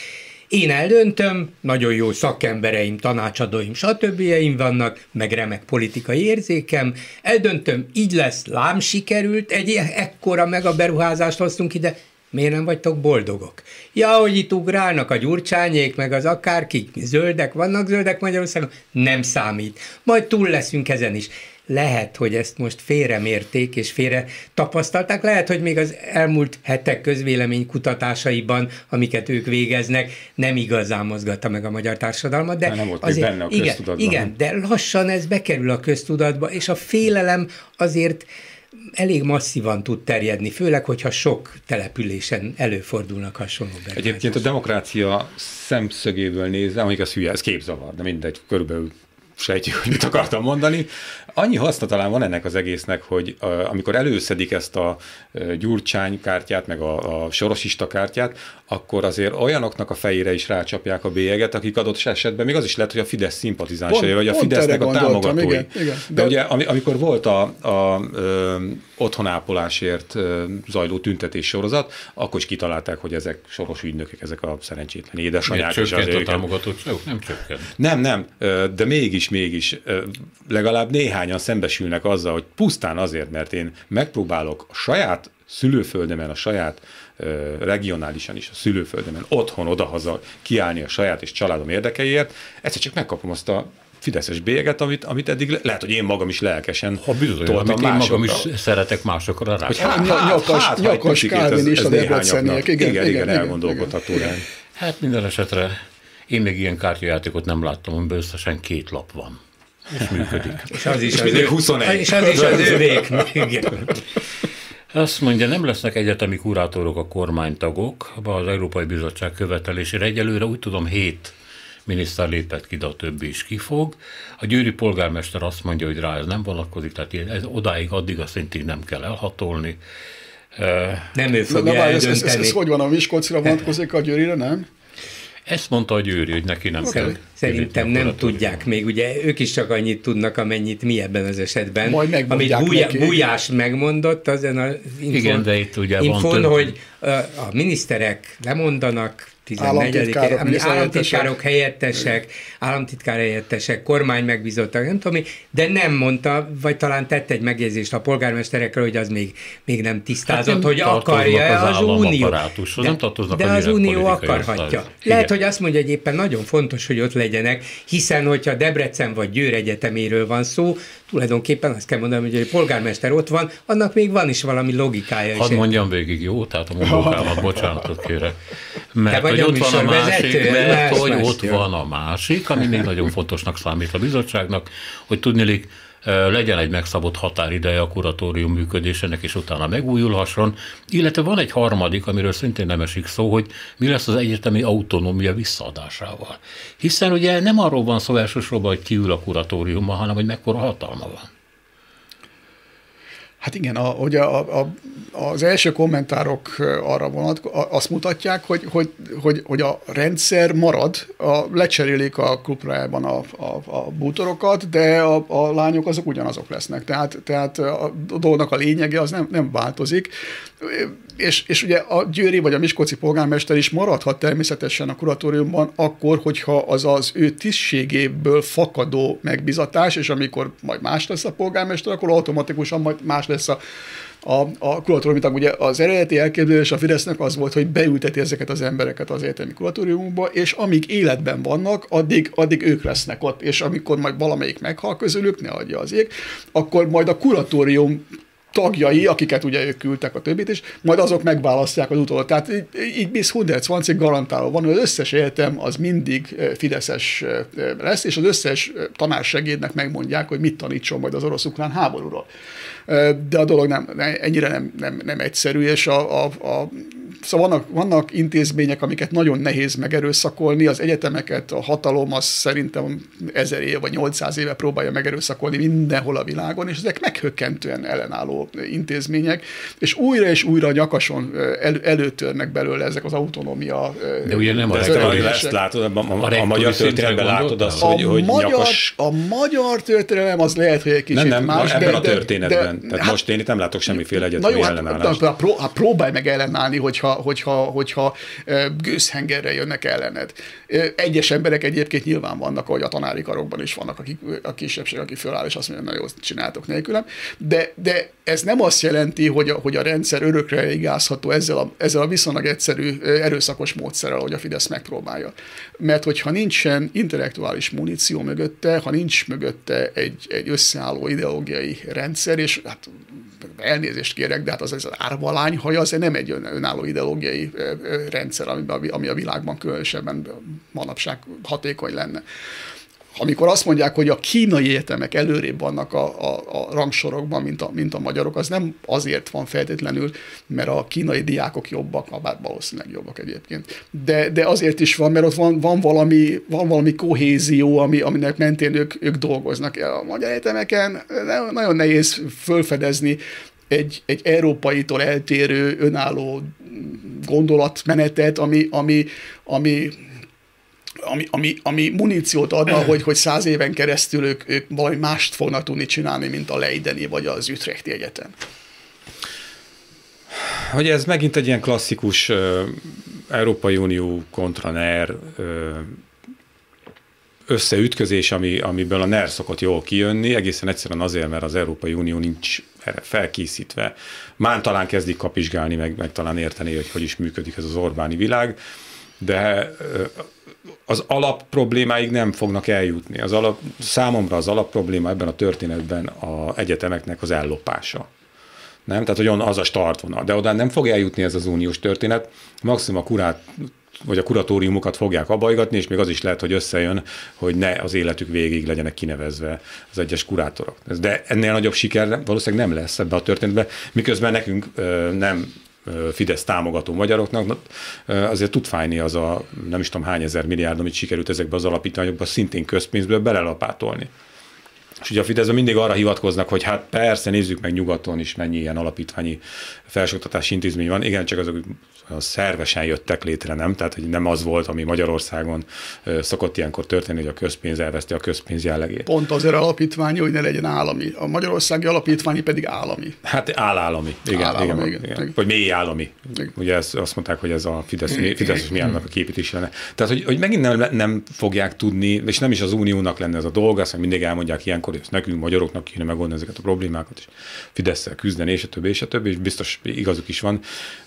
én eldöntöm, nagyon jó szakembereim, tanácsadóim, stb. vannak, meg remek politikai érzékem, eldöntöm, így lesz, lám sikerült, egy ekkora meg a beruházást hoztunk ide, miért nem vagytok boldogok? Ja, hogy itt ugrálnak a gyurcsányék, meg az akárkik, zöldek, vannak zöldek Magyarországon, nem számít. Majd túl leszünk ezen is lehet, hogy ezt most félremérték és félre tapasztalták, lehet, hogy még az elmúlt hetek közvélemény kutatásaiban, amiket ők végeznek, nem igazán mozgatta meg a magyar társadalmat, de nem volt azért, benne a igen, igen, de lassan ez bekerül a köztudatba, és a félelem azért elég masszívan tud terjedni, főleg, hogyha sok településen előfordulnak hasonló betegek. Egyébként a demokrácia szemszögéből nézve, amíg az hülye, ez képzavar, de mindegy, körülbelül sejtjük, hogy mit akartam mondani. Annyi haszna talán van ennek az egésznek, hogy uh, amikor előszedik ezt a uh, gyurcsány kártyát, meg a, a sorosista kártyát, akkor azért olyanoknak a fejére is rácsapják a bélyeget, akik adott esetben, még az is lehet, hogy a Fidesz szimpatizánsai, vagy a Fidesznek a támogatói. Igen, igen. De, de ugye amikor volt a, a, a otthonápolásért zajló tüntetés sorozat, akkor is kitalálták, hogy ezek soros ügynökök, ezek a szerencsétlen édesanyák. És azért a támogatottságuk? Nem csökkent. Nem, nem, de mégis, mégis legalább néhányan szembesülnek azzal, hogy pusztán azért, mert én megpróbálok a saját szülőföldemen, a saját regionálisan is a szülőföldemen, otthon, odahaza kiállni a saját és családom érdekeiért, egyszer csak megkapom azt a fideszes bélyeget, amit, amit eddig lehet, hogy én magam is lelkesen ha bizony, amit én magam is szeretek másokra rá. Hogy hát, hát, nyakas, hát, nyakas Kálvin is a debreceniek. Igen, igen, igen, igen, elgondolkodható igen. Hát minden esetre én még ilyen kártyajátékot nem láttam, amiben összesen két lap van. És működik. és az is és az, ő, 21. És az is az ővék. Azt mondja, nem lesznek egyetemi kurátorok a kormánytagok, az Európai Bizottság követelésére. Egyelőre úgy tudom, hét miniszter lépett ki, de a többi is kifog. A győri polgármester azt mondja, hogy rá ez nem vonatkozik, tehát ez odáig, addig a szintig nem kell elhatolni. Nem ő fogja Na, ez, ez, ez, ez, hogy van, a Miskolcira vonatkozik, a Győrire nem? Ezt mondta a Győri, hogy neki nem kell. Szerintem nem tudják még, ugye ők is csak annyit tudnak, amennyit mi ebben az esetben. Majd Amit Bújá, Bújás megmondott ezen a infon, Igen, de itt ugye infon, van hogy a miniszterek lemondanak, 14 államtitkárok helyettesek, államtitkár helyettesek, kormány megbízottak, nem tudom de nem mondta, vagy talán tett egy megjegyzést a polgármesterekről, hogy az még, még nem tisztázott, hát nem hogy akarja az, az Unió. De, nem de az Unió akarhatja. Lehet, hogy azt mondja, hogy éppen nagyon fontos, hogy ott legyenek, hiszen hogyha Debrecen vagy Győr Egyeteméről van szó, tulajdonképpen azt kell mondanom, hogy a polgármester ott van, annak még van is valami logikája. Hadd mondjam végig, jó? Tehát a mondókámat, bocsánatot kérek. Mert hogy ott van a másik, mert más, hogy más, ott jó. van a másik, ami még nagyon fontosnak számít a bizottságnak, hogy tudnélik, legyen egy megszabott határideje a kuratórium működésének, és utána megújulhasson, illetve van egy harmadik, amiről szintén nem esik szó, hogy mi lesz az egyetemi autonómia visszaadásával. Hiszen ugye nem arról van szó elsősorban, hogy kiül a kuratóriumba, hanem hogy mekkora hatalma van. Hát igen, a, ugye a, a, az első kommentárok arra vonat, azt mutatják, hogy, hogy, hogy, hogy a rendszer marad, a, lecserélik a klubrájában a, a, a bútorokat, de a, a lányok azok ugyanazok lesznek. Tehát, tehát a dolognak a lényege az nem, nem változik és, és ugye a Győri vagy a Miskolci polgármester is maradhat természetesen a kuratóriumban akkor, hogyha az az ő tisztségéből fakadó megbizatás, és amikor majd más lesz a polgármester, akkor automatikusan majd más lesz a, a, a kuratórium, ugye az eredeti elképzelés a Fidesznek az volt, hogy beülteti ezeket az embereket az egyetemi kuratóriumba, és amíg életben vannak, addig, addig ők lesznek ott, és amikor majd valamelyik meghal közülük, ne adja az ég, akkor majd a kuratórium tagjai, akiket ugye ők küldtek a többit is, majd azok megválasztják az utót. Tehát így, így bis 120 garantálva van, hogy az összes egyetem az mindig fideszes lesz, és az összes tanársegédnek megmondják, hogy mit tanítson majd az orosz-ukrán háborúról. De a dolog nem, ennyire nem, nem, nem egyszerű, és a, a, a Szóval vannak, vannak intézmények, amiket nagyon nehéz megerőszakolni, az egyetemeket, a hatalom az szerintem ezer éve vagy 800 éve próbálja megerőszakolni mindenhol a világon, és ezek meghökkentően ellenálló intézmények, és újra és újra nyakason el, előtörnek belőle ezek az autonómia. De ugye nem a ezt látod, a, a, a, a magyar történelemben látod azt, hogy, hogy magyar, nyakas... A magyar történelem az lehet, hogy egy kicsit nem, nem, más. Ebben de, a történetben. De, Tehát hát, most én itt nem látok semmiféle egyetemi jó, hát, ellenállást. Hát, hát próbálj meg ellenállni, hogyha hogyha, hogyha gőzhengerre jönnek ellened. Egyes emberek egyébként nyilván vannak, ahogy a tanári karokban is vannak, akik, a kisebbség, aki föláll, és azt mondja, na jó, csináltok nélkülem. De, de ez nem azt jelenti, hogy a, hogy a rendszer örökre igázható ezzel a, ezzel a viszonylag egyszerű erőszakos módszerrel, hogy a Fidesz megpróbálja. Mert hogyha nincsen intellektuális muníció mögötte, ha nincs mögötte egy, egy összeálló ideológiai rendszer, és hát elnézést kérek, de hát az, az árva lányhaj az nem egy önálló ideológiai rendszer, ami, a világban különösebben manapság hatékony lenne amikor azt mondják, hogy a kínai egyetemek előrébb vannak a, a, a rangsorokban, mint a, mint a magyarok, az nem azért van feltétlenül, mert a kínai diákok jobbak, bár valószínűleg jobbak egyébként, de, de azért is van, mert ott van, van, valami, van valami kohézió, ami, aminek mentén ők, ők dolgoznak. A magyar egyetemeken nagyon nehéz fölfedezni egy, egy európaitól eltérő, önálló gondolatmenetet, ami, ami, ami ami, ami, ami muníciót adna, hogy, hogy száz éven keresztül ők, ők valami mást fognak tudni csinálni, mint a Leideni vagy az Ütrechti Egyetem. Hogy ez megint egy ilyen klasszikus uh, Európai Unió kontra NER uh, összeütközés, ami, amiből a NER szokott jól kijönni, egészen egyszerűen azért, mert az Európai Unió nincs erre felkészítve. Már talán kezdik kapizsgálni, meg, meg talán érteni, hogy hogy is működik ez az Orbáni világ, de az alap problémáig nem fognak eljutni. Az alap, számomra az alap probléma ebben a történetben a egyetemeknek az ellopása. Nem? Tehát, hogy az a startvonal. De oda nem fog eljutni ez az uniós történet. Maximum a kurát vagy a kuratóriumokat fogják abajgatni, és még az is lehet, hogy összejön, hogy ne az életük végig legyenek kinevezve az egyes kurátorok. De ennél nagyobb siker valószínűleg nem lesz ebbe a történetbe, miközben nekünk nem Fidesz támogató magyaroknak, azért tud fájni az a nem is tudom hány ezer milliárd, amit sikerült ezekbe az alapítványokba szintén közpénzből belelapátolni. És ugye a Fideszben mindig arra hivatkoznak, hogy hát persze nézzük meg nyugaton is, mennyi ilyen alapítványi felsőoktatási intézmény van. Igen, csak azok szervesen jöttek létre, nem? Tehát, hogy nem az volt, ami Magyarországon szokott ilyenkor történni, hogy a közpénz elveszti a közpénz jellegét. Pont azért alapítvány, hogy ne legyen állami. A magyarországi alapítványi pedig állami. Hát állállami. Igen, állami, igen, igen, igen. Vagy mély állami. Igen. Ugye ezt, azt mondták, hogy ez a Fidesz, Fideszes mi a képítés lenne. Tehát, hogy, hogy megint nem, nem fogják tudni, és nem is az uniónak lenne ez a dolga, azt mindig elmondják ilyenkor, ezt nekünk magyaroknak kéne megoldani ezeket a problémákat, és Fidesz küzdeni, és a többi, és a többi, és biztos igazuk is van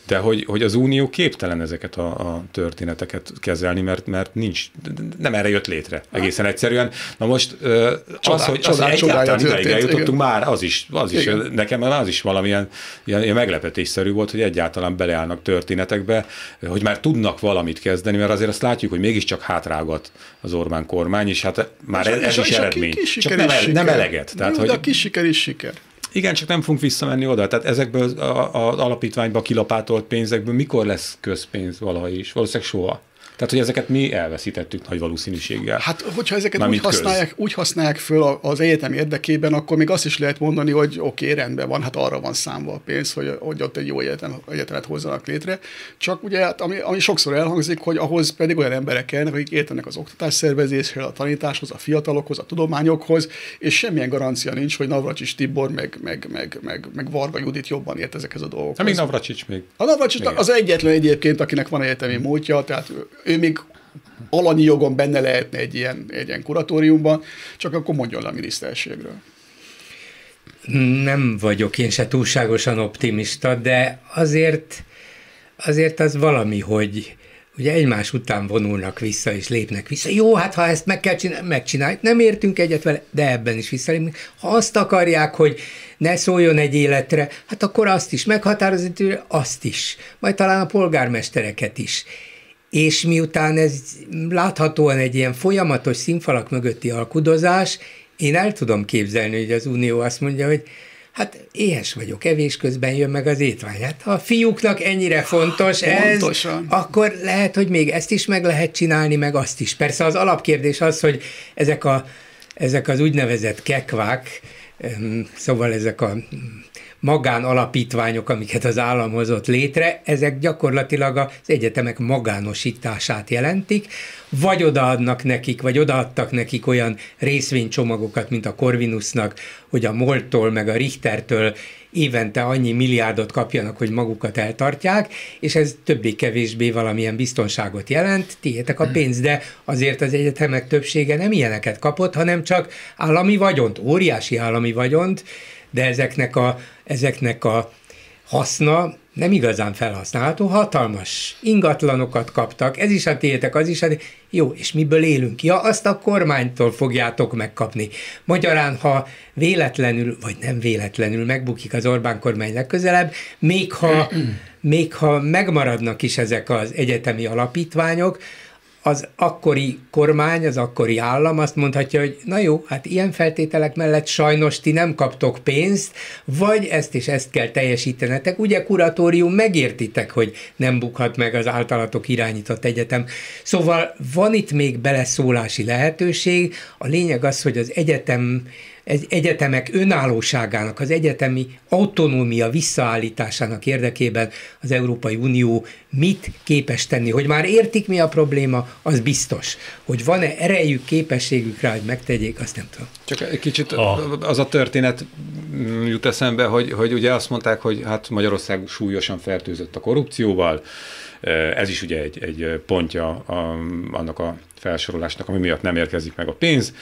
de hogy, hogy az Unió képtelen ezeket a, a történeteket kezelni, mert, mert nincs, nem erre jött létre egészen egyszerűen. Na most csodál, az, hogy, az, egyáltalán ideig eljutottunk már, az is, az is nekem az is valamilyen ilyen, ilyen meglepetésszerű volt, hogy egyáltalán beleállnak történetekbe, hogy már tudnak valamit kezdeni, mert azért azt látjuk, hogy mégiscsak hátrágat az Orbán kormány, és hát már és, ez és, is és eredmény. Csak nem, nem eleget. Tehát, Jó, hogy, de a kis siker is siker. Igen, csak nem fogunk visszamenni oda. Tehát ezekből az alapítványba kilapátolt pénzekből mikor lesz közpénz valaha is? Valószínűleg soha. Tehát, hogy ezeket mi elveszítettük nagy valószínűséggel. Hát, hogyha ezeket úgy használják, úgy használják föl az egyetem érdekében, akkor még azt is lehet mondani, hogy oké, okay, rendben van, hát arra van számva a pénz, hogy, hogy ott egy jó egyetem, egyetemet hozzanak létre. Csak ugye, hát, ami, ami sokszor elhangzik, hogy ahhoz pedig olyan emberek kellene, akik értenek az oktatás szervezéshez, a tanításhoz, a fiatalokhoz, a tudományokhoz, és semmilyen garancia nincs, hogy Navracsics Tibor meg, meg, meg, meg, meg Varga Judit jobban ért ezekhez a dolgokhoz. Hát még Navracsics még. A Navracsics az egyetlen egyébként, akinek van egyetemi múltja, tehát ő még alanyi jogon benne lehetne egy ilyen, egy ilyen kuratóriumban, csak akkor mondjon le a miniszterségről. Nem vagyok én se túlságosan optimista, de azért, azért az valami, hogy ugye egymás után vonulnak vissza és lépnek vissza. Jó, hát ha ezt meg kell csinálni, megcsináljuk. Nem értünk egyet vele, de ebben is visszalépnek. Ha azt akarják, hogy ne szóljon egy életre, hát akkor azt is meghatározni, azt is. Majd talán a polgármestereket is és miután ez láthatóan egy ilyen folyamatos színfalak mögötti alkudozás, én el tudom képzelni, hogy az Unió azt mondja, hogy hát éhes vagyok, evés közben jön meg az étvány. Hát ha a fiúknak ennyire fontos ez, Pontosan. akkor lehet, hogy még ezt is meg lehet csinálni, meg azt is. Persze az alapkérdés az, hogy ezek, a, ezek az úgynevezett kekvák, szóval ezek a magánalapítványok, amiket az állam hozott létre, ezek gyakorlatilag az egyetemek magánosítását jelentik, vagy odaadnak nekik, vagy odaadtak nekik olyan részvénycsomagokat, mint a Corvinusnak, hogy a Moltól meg a Richtertől évente annyi milliárdot kapjanak, hogy magukat eltartják, és ez többé-kevésbé valamilyen biztonságot jelent, tiétek a pénz, de azért az egyetemek többsége nem ilyeneket kapott, hanem csak állami vagyont, óriási állami vagyont, de ezeknek a, ezeknek a haszna nem igazán felhasználható, hatalmas ingatlanokat kaptak, ez is a tétek, az is a Jó, és miből élünk? Ja, azt a kormánytól fogjátok megkapni. Magyarán, ha véletlenül, vagy nem véletlenül megbukik az Orbán kormány legközelebb, még ha, még ha megmaradnak is ezek az egyetemi alapítványok, az akkori kormány, az akkori állam azt mondhatja, hogy na jó, hát ilyen feltételek mellett sajnos ti nem kaptok pénzt, vagy ezt és ezt kell teljesítenetek. Ugye kuratórium megértitek, hogy nem bukhat meg az általatok irányított egyetem. Szóval van itt még beleszólási lehetőség. A lényeg az, hogy az egyetem egy egyetemek önállóságának, az egyetemi autonómia visszaállításának érdekében az Európai Unió mit képes tenni. Hogy már értik, mi a probléma, az biztos. Hogy van-e erejük, képességük rá, hogy megtegyék, azt nem tudom. Csak egy kicsit az a történet jut eszembe, hogy, hogy ugye azt mondták, hogy hát Magyarország súlyosan fertőzött a korrupcióval, ez is ugye egy, egy pontja a, annak a felsorolásnak, ami miatt nem érkezik meg a pénz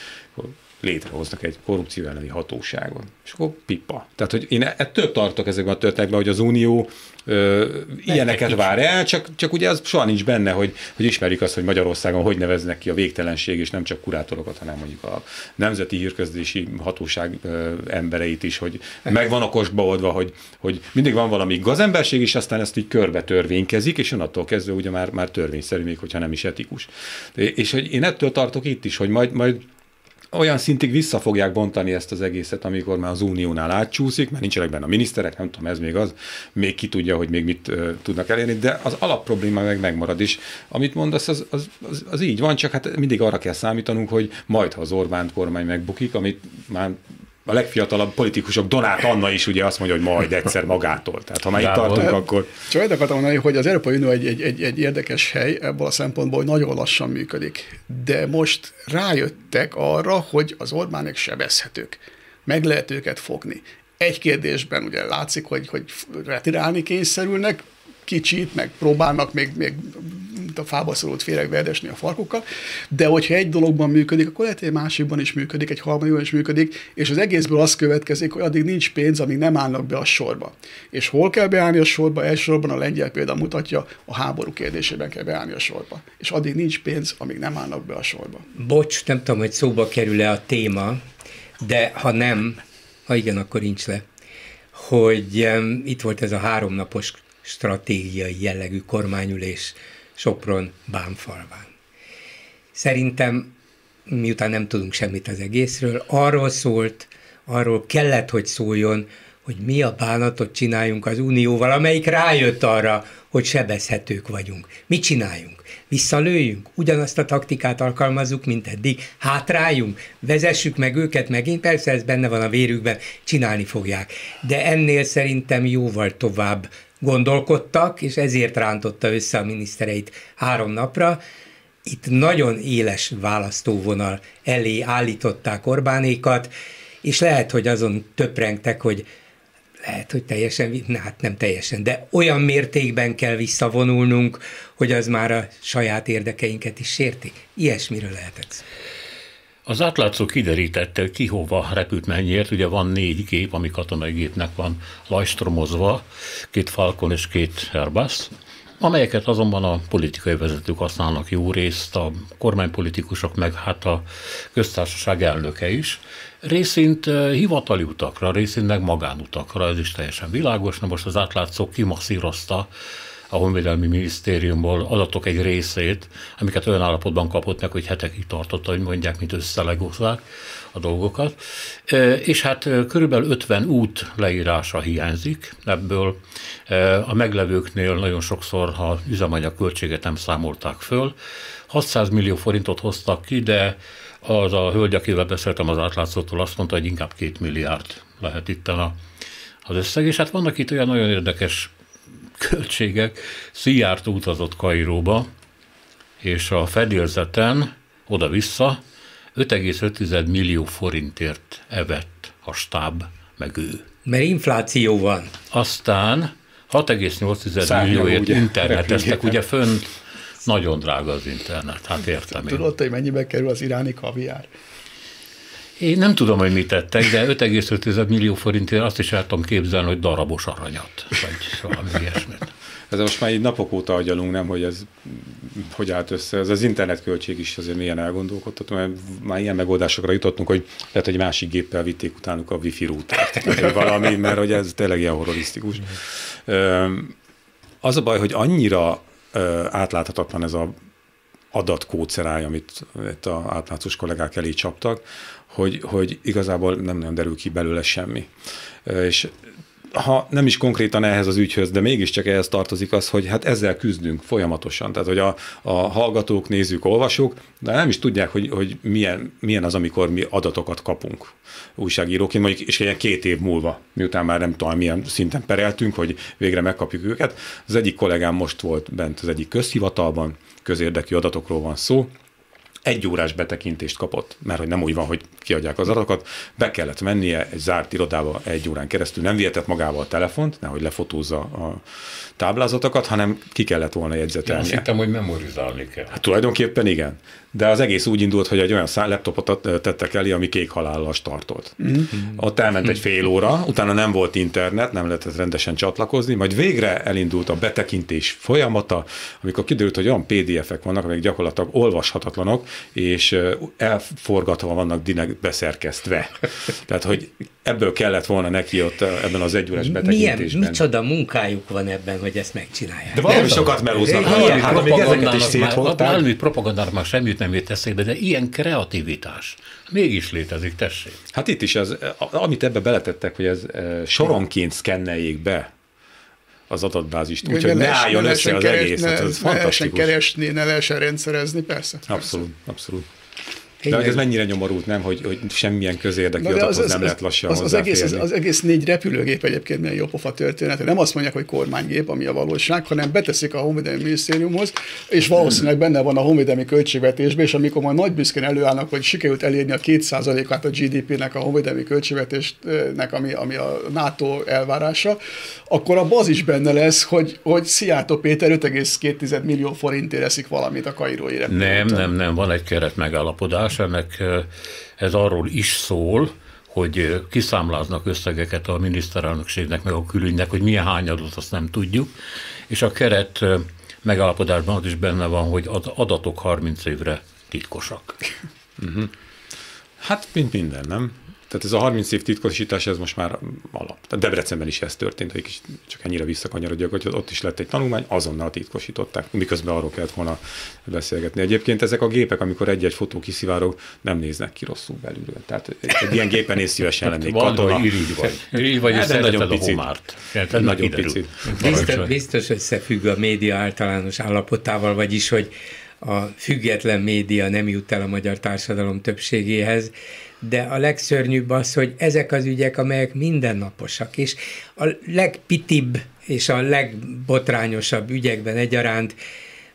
létrehoznak egy korrupció elleni hatóságot. És akkor pipa. Tehát, hogy én ettől tartok ezekben a történetekben, hogy az Unió ö, ilyeneket vár el, csak, csak ugye az soha nincs benne, hogy, hogy ismerjük azt, hogy Magyarországon hogy neveznek ki a végtelenség, és nem csak kurátorokat, hanem mondjuk a Nemzeti Hírközlési Hatóság ö, embereit is, hogy meg van okosba oldva, hogy, hogy mindig van valami gazemberség, és aztán ezt így körbe törvénykezik, és onnantól kezdve ugye már, már törvényszerű, még hogyha nem is etikus. És hogy én ettől tartok itt is, hogy majd, majd olyan szintig vissza fogják bontani ezt az egészet, amikor már az uniónál átcsúszik, mert nincsenek benne a miniszterek, nem tudom, ez még az, még ki tudja, hogy még mit uh, tudnak elérni, de az alapprobléma meg megmarad is. Amit mondasz, az, az, az, az így van, csak hát mindig arra kell számítanunk, hogy majd, ha az Orbán kormány megbukik, amit már a legfiatalabb politikusok, Donát Anna is ugye azt mondja, hogy majd egyszer magától. Tehát ha már itt tartunk, akkor... Csak egy akartam mondani, hogy az Európai Unió egy, egy, egy, egy érdekes hely ebből a szempontból, hogy nagyon lassan működik. De most rájöttek arra, hogy az Orbánek sebezhetők. Meg lehet őket fogni. Egy kérdésben ugye látszik, hogy, hogy retirálni kényszerülnek, kicsit, meg próbálnak még, még a fába szorult féreg verdesni a farkukkal, de hogyha egy dologban működik, akkor lehet, hogy egy másikban is működik, egy harmadikban is működik, és az egészből az következik, hogy addig nincs pénz, amíg nem állnak be a sorba. És hol kell beállni a sorba? Elsősorban a lengyel példa mutatja, a háború kérdésében kell beállni a sorba. És addig nincs pénz, amíg nem állnak be a sorba. Bocs, nem tudom, hogy szóba kerül-e a téma, de ha nem, ha igen, akkor nincs le, hogy um, itt volt ez a háromnapos stratégiai jellegű kormányülés Sopron Bánfalván. Szerintem, miután nem tudunk semmit az egészről, arról szólt, arról kellett, hogy szóljon, hogy mi a bánatot csináljunk az Unióval, amelyik rájött arra, hogy sebezhetők vagyunk. Mit csináljunk? Visszalőjünk? Ugyanazt a taktikát alkalmazzuk, mint eddig? Hátráljunk? Vezessük meg őket megint? Persze ez benne van a vérükben, csinálni fogják. De ennél szerintem jóval tovább gondolkodtak, és ezért rántotta össze a minisztereit három napra. Itt nagyon éles választóvonal elé állították Orbánékat, és lehet, hogy azon töprengtek, hogy lehet, hogy teljesen, hát nem teljesen, de olyan mértékben kell visszavonulnunk, hogy az már a saját érdekeinket is sérti. Ilyesmiről lehetett az átlátszó kiderítette, ki hova repült mennyiért. Ugye van négy gép, ami katonai gépnek van lajstromozva, két Falcon és két Airbus, amelyeket azonban a politikai vezetők használnak jó részt, a kormánypolitikusok, meg hát a köztársaság elnöke is. Részint eh, hivatali utakra, részint meg magánutakra, ez is teljesen világos. Na most az átlátszó kimasszírozta a Honvédelmi Minisztériumból adatok egy részét, amiket olyan állapotban kapott meg, hogy hetekig tartott, hogy mondják, mint összelegózzák a dolgokat. És hát körülbelül 50 út leírása hiányzik, ebből a meglevőknél nagyon sokszor a üzemanyag költséget nem számolták föl. 600 millió forintot hoztak ki, de az a hölgy, akivel beszéltem az átlátszótól, azt mondta, hogy inkább két milliárd lehet itt a, az összeg, és hát vannak itt olyan nagyon érdekes költségek. Szijjártó utazott Kairóba, és a fedélzeten oda-vissza 5,5 millió forintért evett a stáb, meg ő. Mert infláció van. Aztán 6,8 millióért interneteztek, ugye fönt nagyon drága az internet, hát értem én. Tudod, hogy mennyibe kerül az iráni kaviár? Én nem tudom, hogy mit tettek, de 5,5 millió forintért azt is el tudom képzelni, hogy darabos aranyat, vagy valami ilyesmit. Ez most már így napok óta agyalunk, nem, hogy ez hogy állt össze. Ez az internetköltség is azért milyen elgondolkodtató, mert már ilyen megoldásokra jutottunk, hogy lehet, hogy másik géppel vitték utánuk a wifi rútát, valami, mert hogy ez tényleg ilyen horrorisztikus. Az a baj, hogy annyira átláthatatlan ez a adatkóceráj, amit itt a átlátszós kollégák elé csaptak, hogy, hogy igazából nem nagyon derül ki belőle semmi. És ha nem is konkrétan ehhez az ügyhöz, de mégiscsak ehhez tartozik az, hogy hát ezzel küzdünk folyamatosan. Tehát, hogy a, a hallgatók, nézők, olvasók, de nem is tudják, hogy, hogy milyen, milyen az, amikor mi adatokat kapunk újságíróként, mondjuk, és ilyen két év múlva, miután már nem tudom, milyen szinten pereltünk, hogy végre megkapjuk őket. Az egyik kollégám most volt bent az egyik közhivatalban, közérdekű adatokról van szó, egy órás betekintést kapott, mert hogy nem úgy van, hogy kiadják az adatokat, be kellett mennie egy zárt irodába egy órán keresztül, nem vihetett magával a telefont, nehogy lefotózza a táblázatokat, hanem ki kellett volna jegyzetelni. Azt hittem, hogy memorizálni kell. Hát tulajdonképpen igen. De az egész úgy indult, hogy egy olyan laptopot tettek elé, ami kék halállal startolt. Mm-hmm. Ott elment egy fél óra, utána nem volt internet, nem lehetett rendesen csatlakozni, majd végre elindult a betekintés folyamata, amikor kiderült, hogy olyan PDF-ek vannak, amik gyakorlatilag olvashatatlanok, és elforgatva vannak dinek beszerkesztve. Tehát, hogy ebből kellett volna neki ott ebben az egyórás betekintésben. Milyen, micsoda munkájuk van ebben, hogy ezt megcsinálják. De valami sokat melóznak. Hát, hát, még ezeket is szétholták. Valami propagandának már semmit nem jött eszébe, de ilyen kreativitás mégis létezik, tessék. Hát itt is, az, amit ebbe beletettek, hogy ez e, soronként szkenneljék be az adatbázist, úgyhogy ne, ne álljon ne össze az keres, egész. Ne, hát ez ne lehessen keresni, ne lehessen rendszerezni, persze. Abszolút, persze. abszolút. De ez mennyire nyomorult, nem, hogy, hogy semmilyen közérdekű adathoz az, nem lehet lassan az, az, egész, az, az egész négy repülőgép egyébként milyen jópofa történet. Nem azt mondják, hogy kormánygép, ami a valóság, hanem beteszik a Honvédelmi Minisztériumhoz, és valószínűleg benne van a honvédelmi költségvetésben, és amikor majd nagy büszkén előállnak, hogy sikerült elérni a 2%-át a GDP-nek a honvédelmi költségvetésnek, ami, ami a NATO elvárása, akkor a az is benne lesz, hogy, hogy Szijjártó Péter 5,2 millió forintért eszik valamit a kairói Nem, nem, nem, van egy keret megállapodás, megoldás, ennek ez arról is szól, hogy kiszámláznak összegeket a miniszterelnökségnek, meg a külügynek, hogy milyen hányadot, azt nem tudjuk, és a keret megállapodásban az is benne van, hogy az adatok 30 évre titkosak. Uh-huh. Hát, mint minden, nem? Tehát ez a 30 év titkosítás, ez most már alap. Tehát Debrecenben is ez történt, hogy csak ennyire visszakanyarodjak, hogy ott is lett egy tanulmány, azonnal titkosították, miközben arról kellett volna beszélgetni. Egyébként ezek a gépek, amikor egy-egy fotó kiszivárog, nem néznek ki rosszul belülről. Tehát egy ilyen gépen is szívesen lennék katona. Irigy vagy. Irigy vagy, hát, nagyon picit. Hát, nagyon picit. Biztos, biztos összefügg a média általános állapotával, vagyis, hogy a független média nem jut el a magyar társadalom többségéhez, de a legszörnyűbb az, hogy ezek az ügyek, amelyek mindennaposak, és a legpitibb és a legbotrányosabb ügyekben egyaránt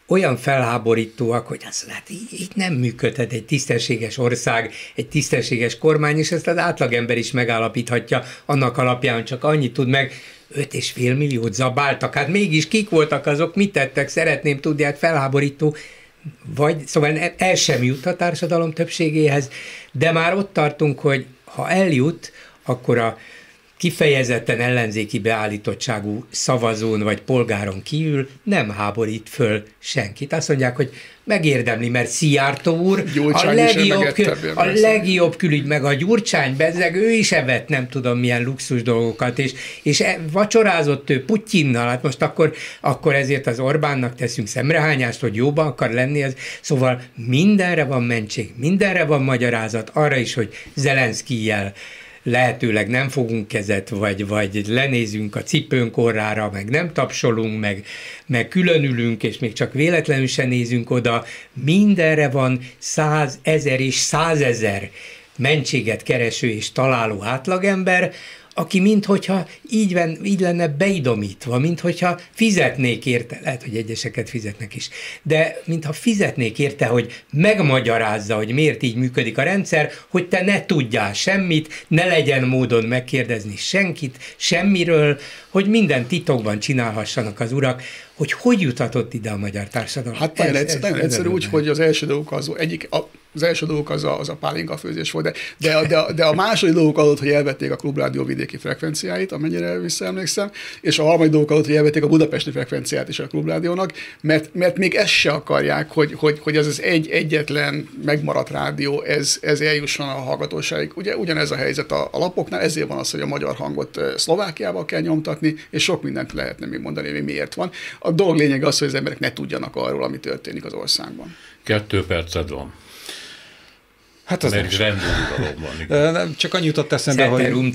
olyan felháborítóak, hogy azt hát így, így nem működhet egy tisztességes ország, egy tisztességes kormány, és ezt az átlagember is megállapíthatja, annak alapján csak annyit tud meg, 5,5 milliót zabáltak, hát mégis kik voltak azok, mit tettek, szeretném tudni, hát felháborító, vagy, szóval el sem jut a társadalom többségéhez, de már ott tartunk, hogy ha eljut, akkor a kifejezetten ellenzéki beállítottságú szavazón vagy polgáron kívül nem háborít föl senkit. Azt mondják, hogy megérdemli, mert Szijjártó úr a legjobb, a legjobb külügy, meg a Gyurcsány bezeg, ő is evett nem tudom milyen luxus dolgokat, és, és e, vacsorázott ő Putyinnal, hát most akkor, akkor ezért az Orbánnak teszünk szemrehányást, hogy jóban akar lenni, az, szóval mindenre van mentség, mindenre van magyarázat, arra is, hogy Zelenszkijjel lehetőleg nem fogunk kezet, vagy, vagy lenézünk a cipőnk orrára, meg nem tapsolunk, meg, meg különülünk, és még csak véletlenül se nézünk oda. Mindenre van száz, ezer és százezer mentséget kereső és találó átlagember, aki minthogyha így, ven, így lenne beidomítva, minthogyha fizetnék érte, lehet, hogy egyeseket fizetnek is, de mintha fizetnék érte, hogy megmagyarázza, hogy miért így működik a rendszer, hogy te ne tudjál semmit, ne legyen módon megkérdezni senkit, semmiről, hogy minden titokban csinálhassanak az urak, hogy hogy juthatott ide a magyar társadalom. Hát nagyon, ez, egyszerű, nagyon egyszerű úgy, hogy az első dolgok az egyik, a, az első dolgok az a, az a pálinka főzés volt, de, de, de, de a második dolgok adott, hogy elvették a klubrádió vidéki frekvenciáit, amennyire visszaemlékszem, és a harmadik dolgok adott, hogy elvették a budapesti frekvenciát is a klubrádiónak, mert, mert még ezt se akarják, hogy, hogy, hogy ez az egy egyetlen megmaradt rádió, ez, ez eljusson a hallgatóságig. Ugye ugyanez a helyzet a, a lapoknál, ezért van az, hogy a magyar hangot Szlovákiába kell nyomtatni, és sok mindent lehetne még mondani, hogy miért van. A dolog lényeg az, hogy az emberek ne tudjanak arról, ami történik az országban. Kettő perced van. Hát az Mert rendőruralom van. Nem, csak annyit jutott eszembe, hogy... Ceterum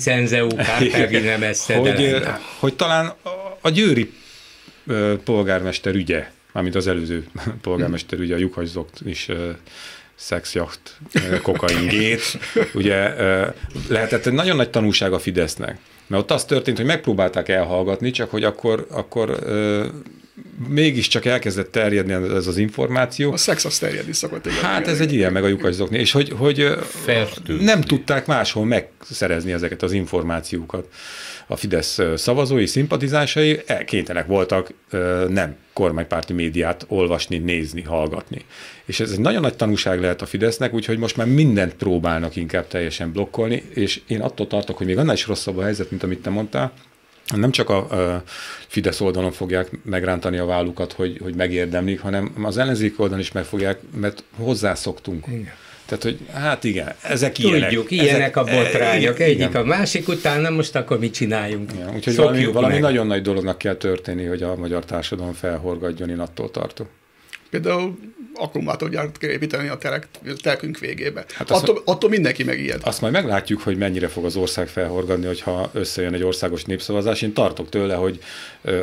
nem hogy, hogy talán a győri polgármester ügye, mármint az előző polgármester ügye, a Jukhajzokt is szexjacht, kokaingét, ugye lehetett egy nagyon nagy tanulság a Fidesznek. Mert ott az történt, hogy megpróbálták elhallgatni, csak hogy akkor, akkor mégiscsak elkezdett terjedni ez az információ. A szex az terjedni szokott. Igen, hát ez egy ilyen, meg a lyukaszokni. És hogy, hogy nem tudták máshol megszerezni ezeket az információkat. A Fidesz szavazói, szimpatizásai kénytelenek voltak nem kormánypárti médiát olvasni, nézni, hallgatni. És ez egy nagyon nagy tanúság lehet a Fidesznek, úgyhogy most már mindent próbálnak inkább teljesen blokkolni, és én attól tartok, hogy még annál is rosszabb a helyzet, mint amit te mondtál, nem csak a, a Fidesz oldalon fogják megrántani a vállukat, hogy, hogy megérdemlik, hanem az ellenzék oldalon is meg fogják, mert hozzászoktunk. Igen. Tehát, hogy hát igen, ezek Tudjuk, ilyenek. Tudjuk, ilyenek ezek, a botrányok, egyik igen. a másik után, na most akkor mit csináljunk? Igen, úgyhogy valami, valami nagyon nagy dolognak kell történni, hogy a magyar társadalom felhorgadjon, én attól tartok. Például akkumulátorgyárat kell építeni a telek, telkünk végébe. Hát attól, azt, attól mindenki megijed. Azt majd meglátjuk, hogy mennyire fog az ország felhorgadni, hogyha összejön egy országos népszavazás. Én tartok tőle, hogy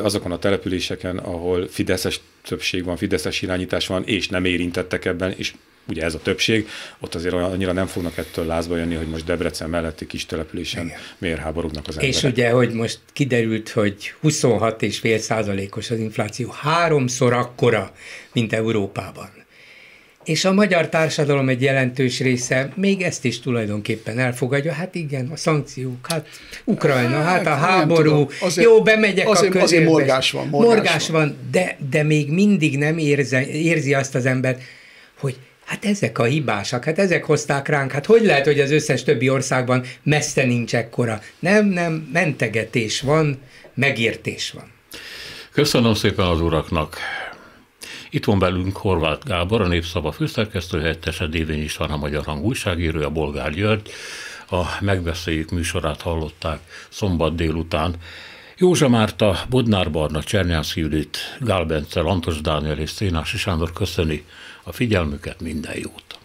azokon a településeken, ahol fideszes többség van, fideszes irányítás van, és nem érintettek ebben, és ugye ez a többség, ott azért annyira nem fognak ettől lázba jönni, hogy most Debrecen melletti kis településen miért háborúgnak az emberek. És ugye, hogy most kiderült, hogy 26,5 százalékos az infláció, háromszor akkora, mint Európában. És a magyar társadalom egy jelentős része még ezt is tulajdonképpen elfogadja. Hát igen, a szankciók, hát Ukrajna, hát, hát a háború, azért, jó, bemegyek azért, a Azért morgás van. Morgás, morgás van, van de, de még mindig nem érze, érzi azt az ember, hogy Hát ezek a hibásak, hát ezek hozták ránk, hát hogy lehet, hogy az összes többi országban messze nincs ekkora? Nem, nem, mentegetés van, megértés van. Köszönöm szépen az uraknak. Itt van velünk Horváth Gábor, a Népszava főszerkesztő helyettese, Dévény István, a Magyar Hang újságírója, Bolgár György. A Megbeszéljük műsorát hallották szombat délután. Józsa Márta, Bodnár Barna, Csernyász Judit, Gál Bence, Lantos Dániel és Szénási Sándor köszöni a figyelmüket, minden jót!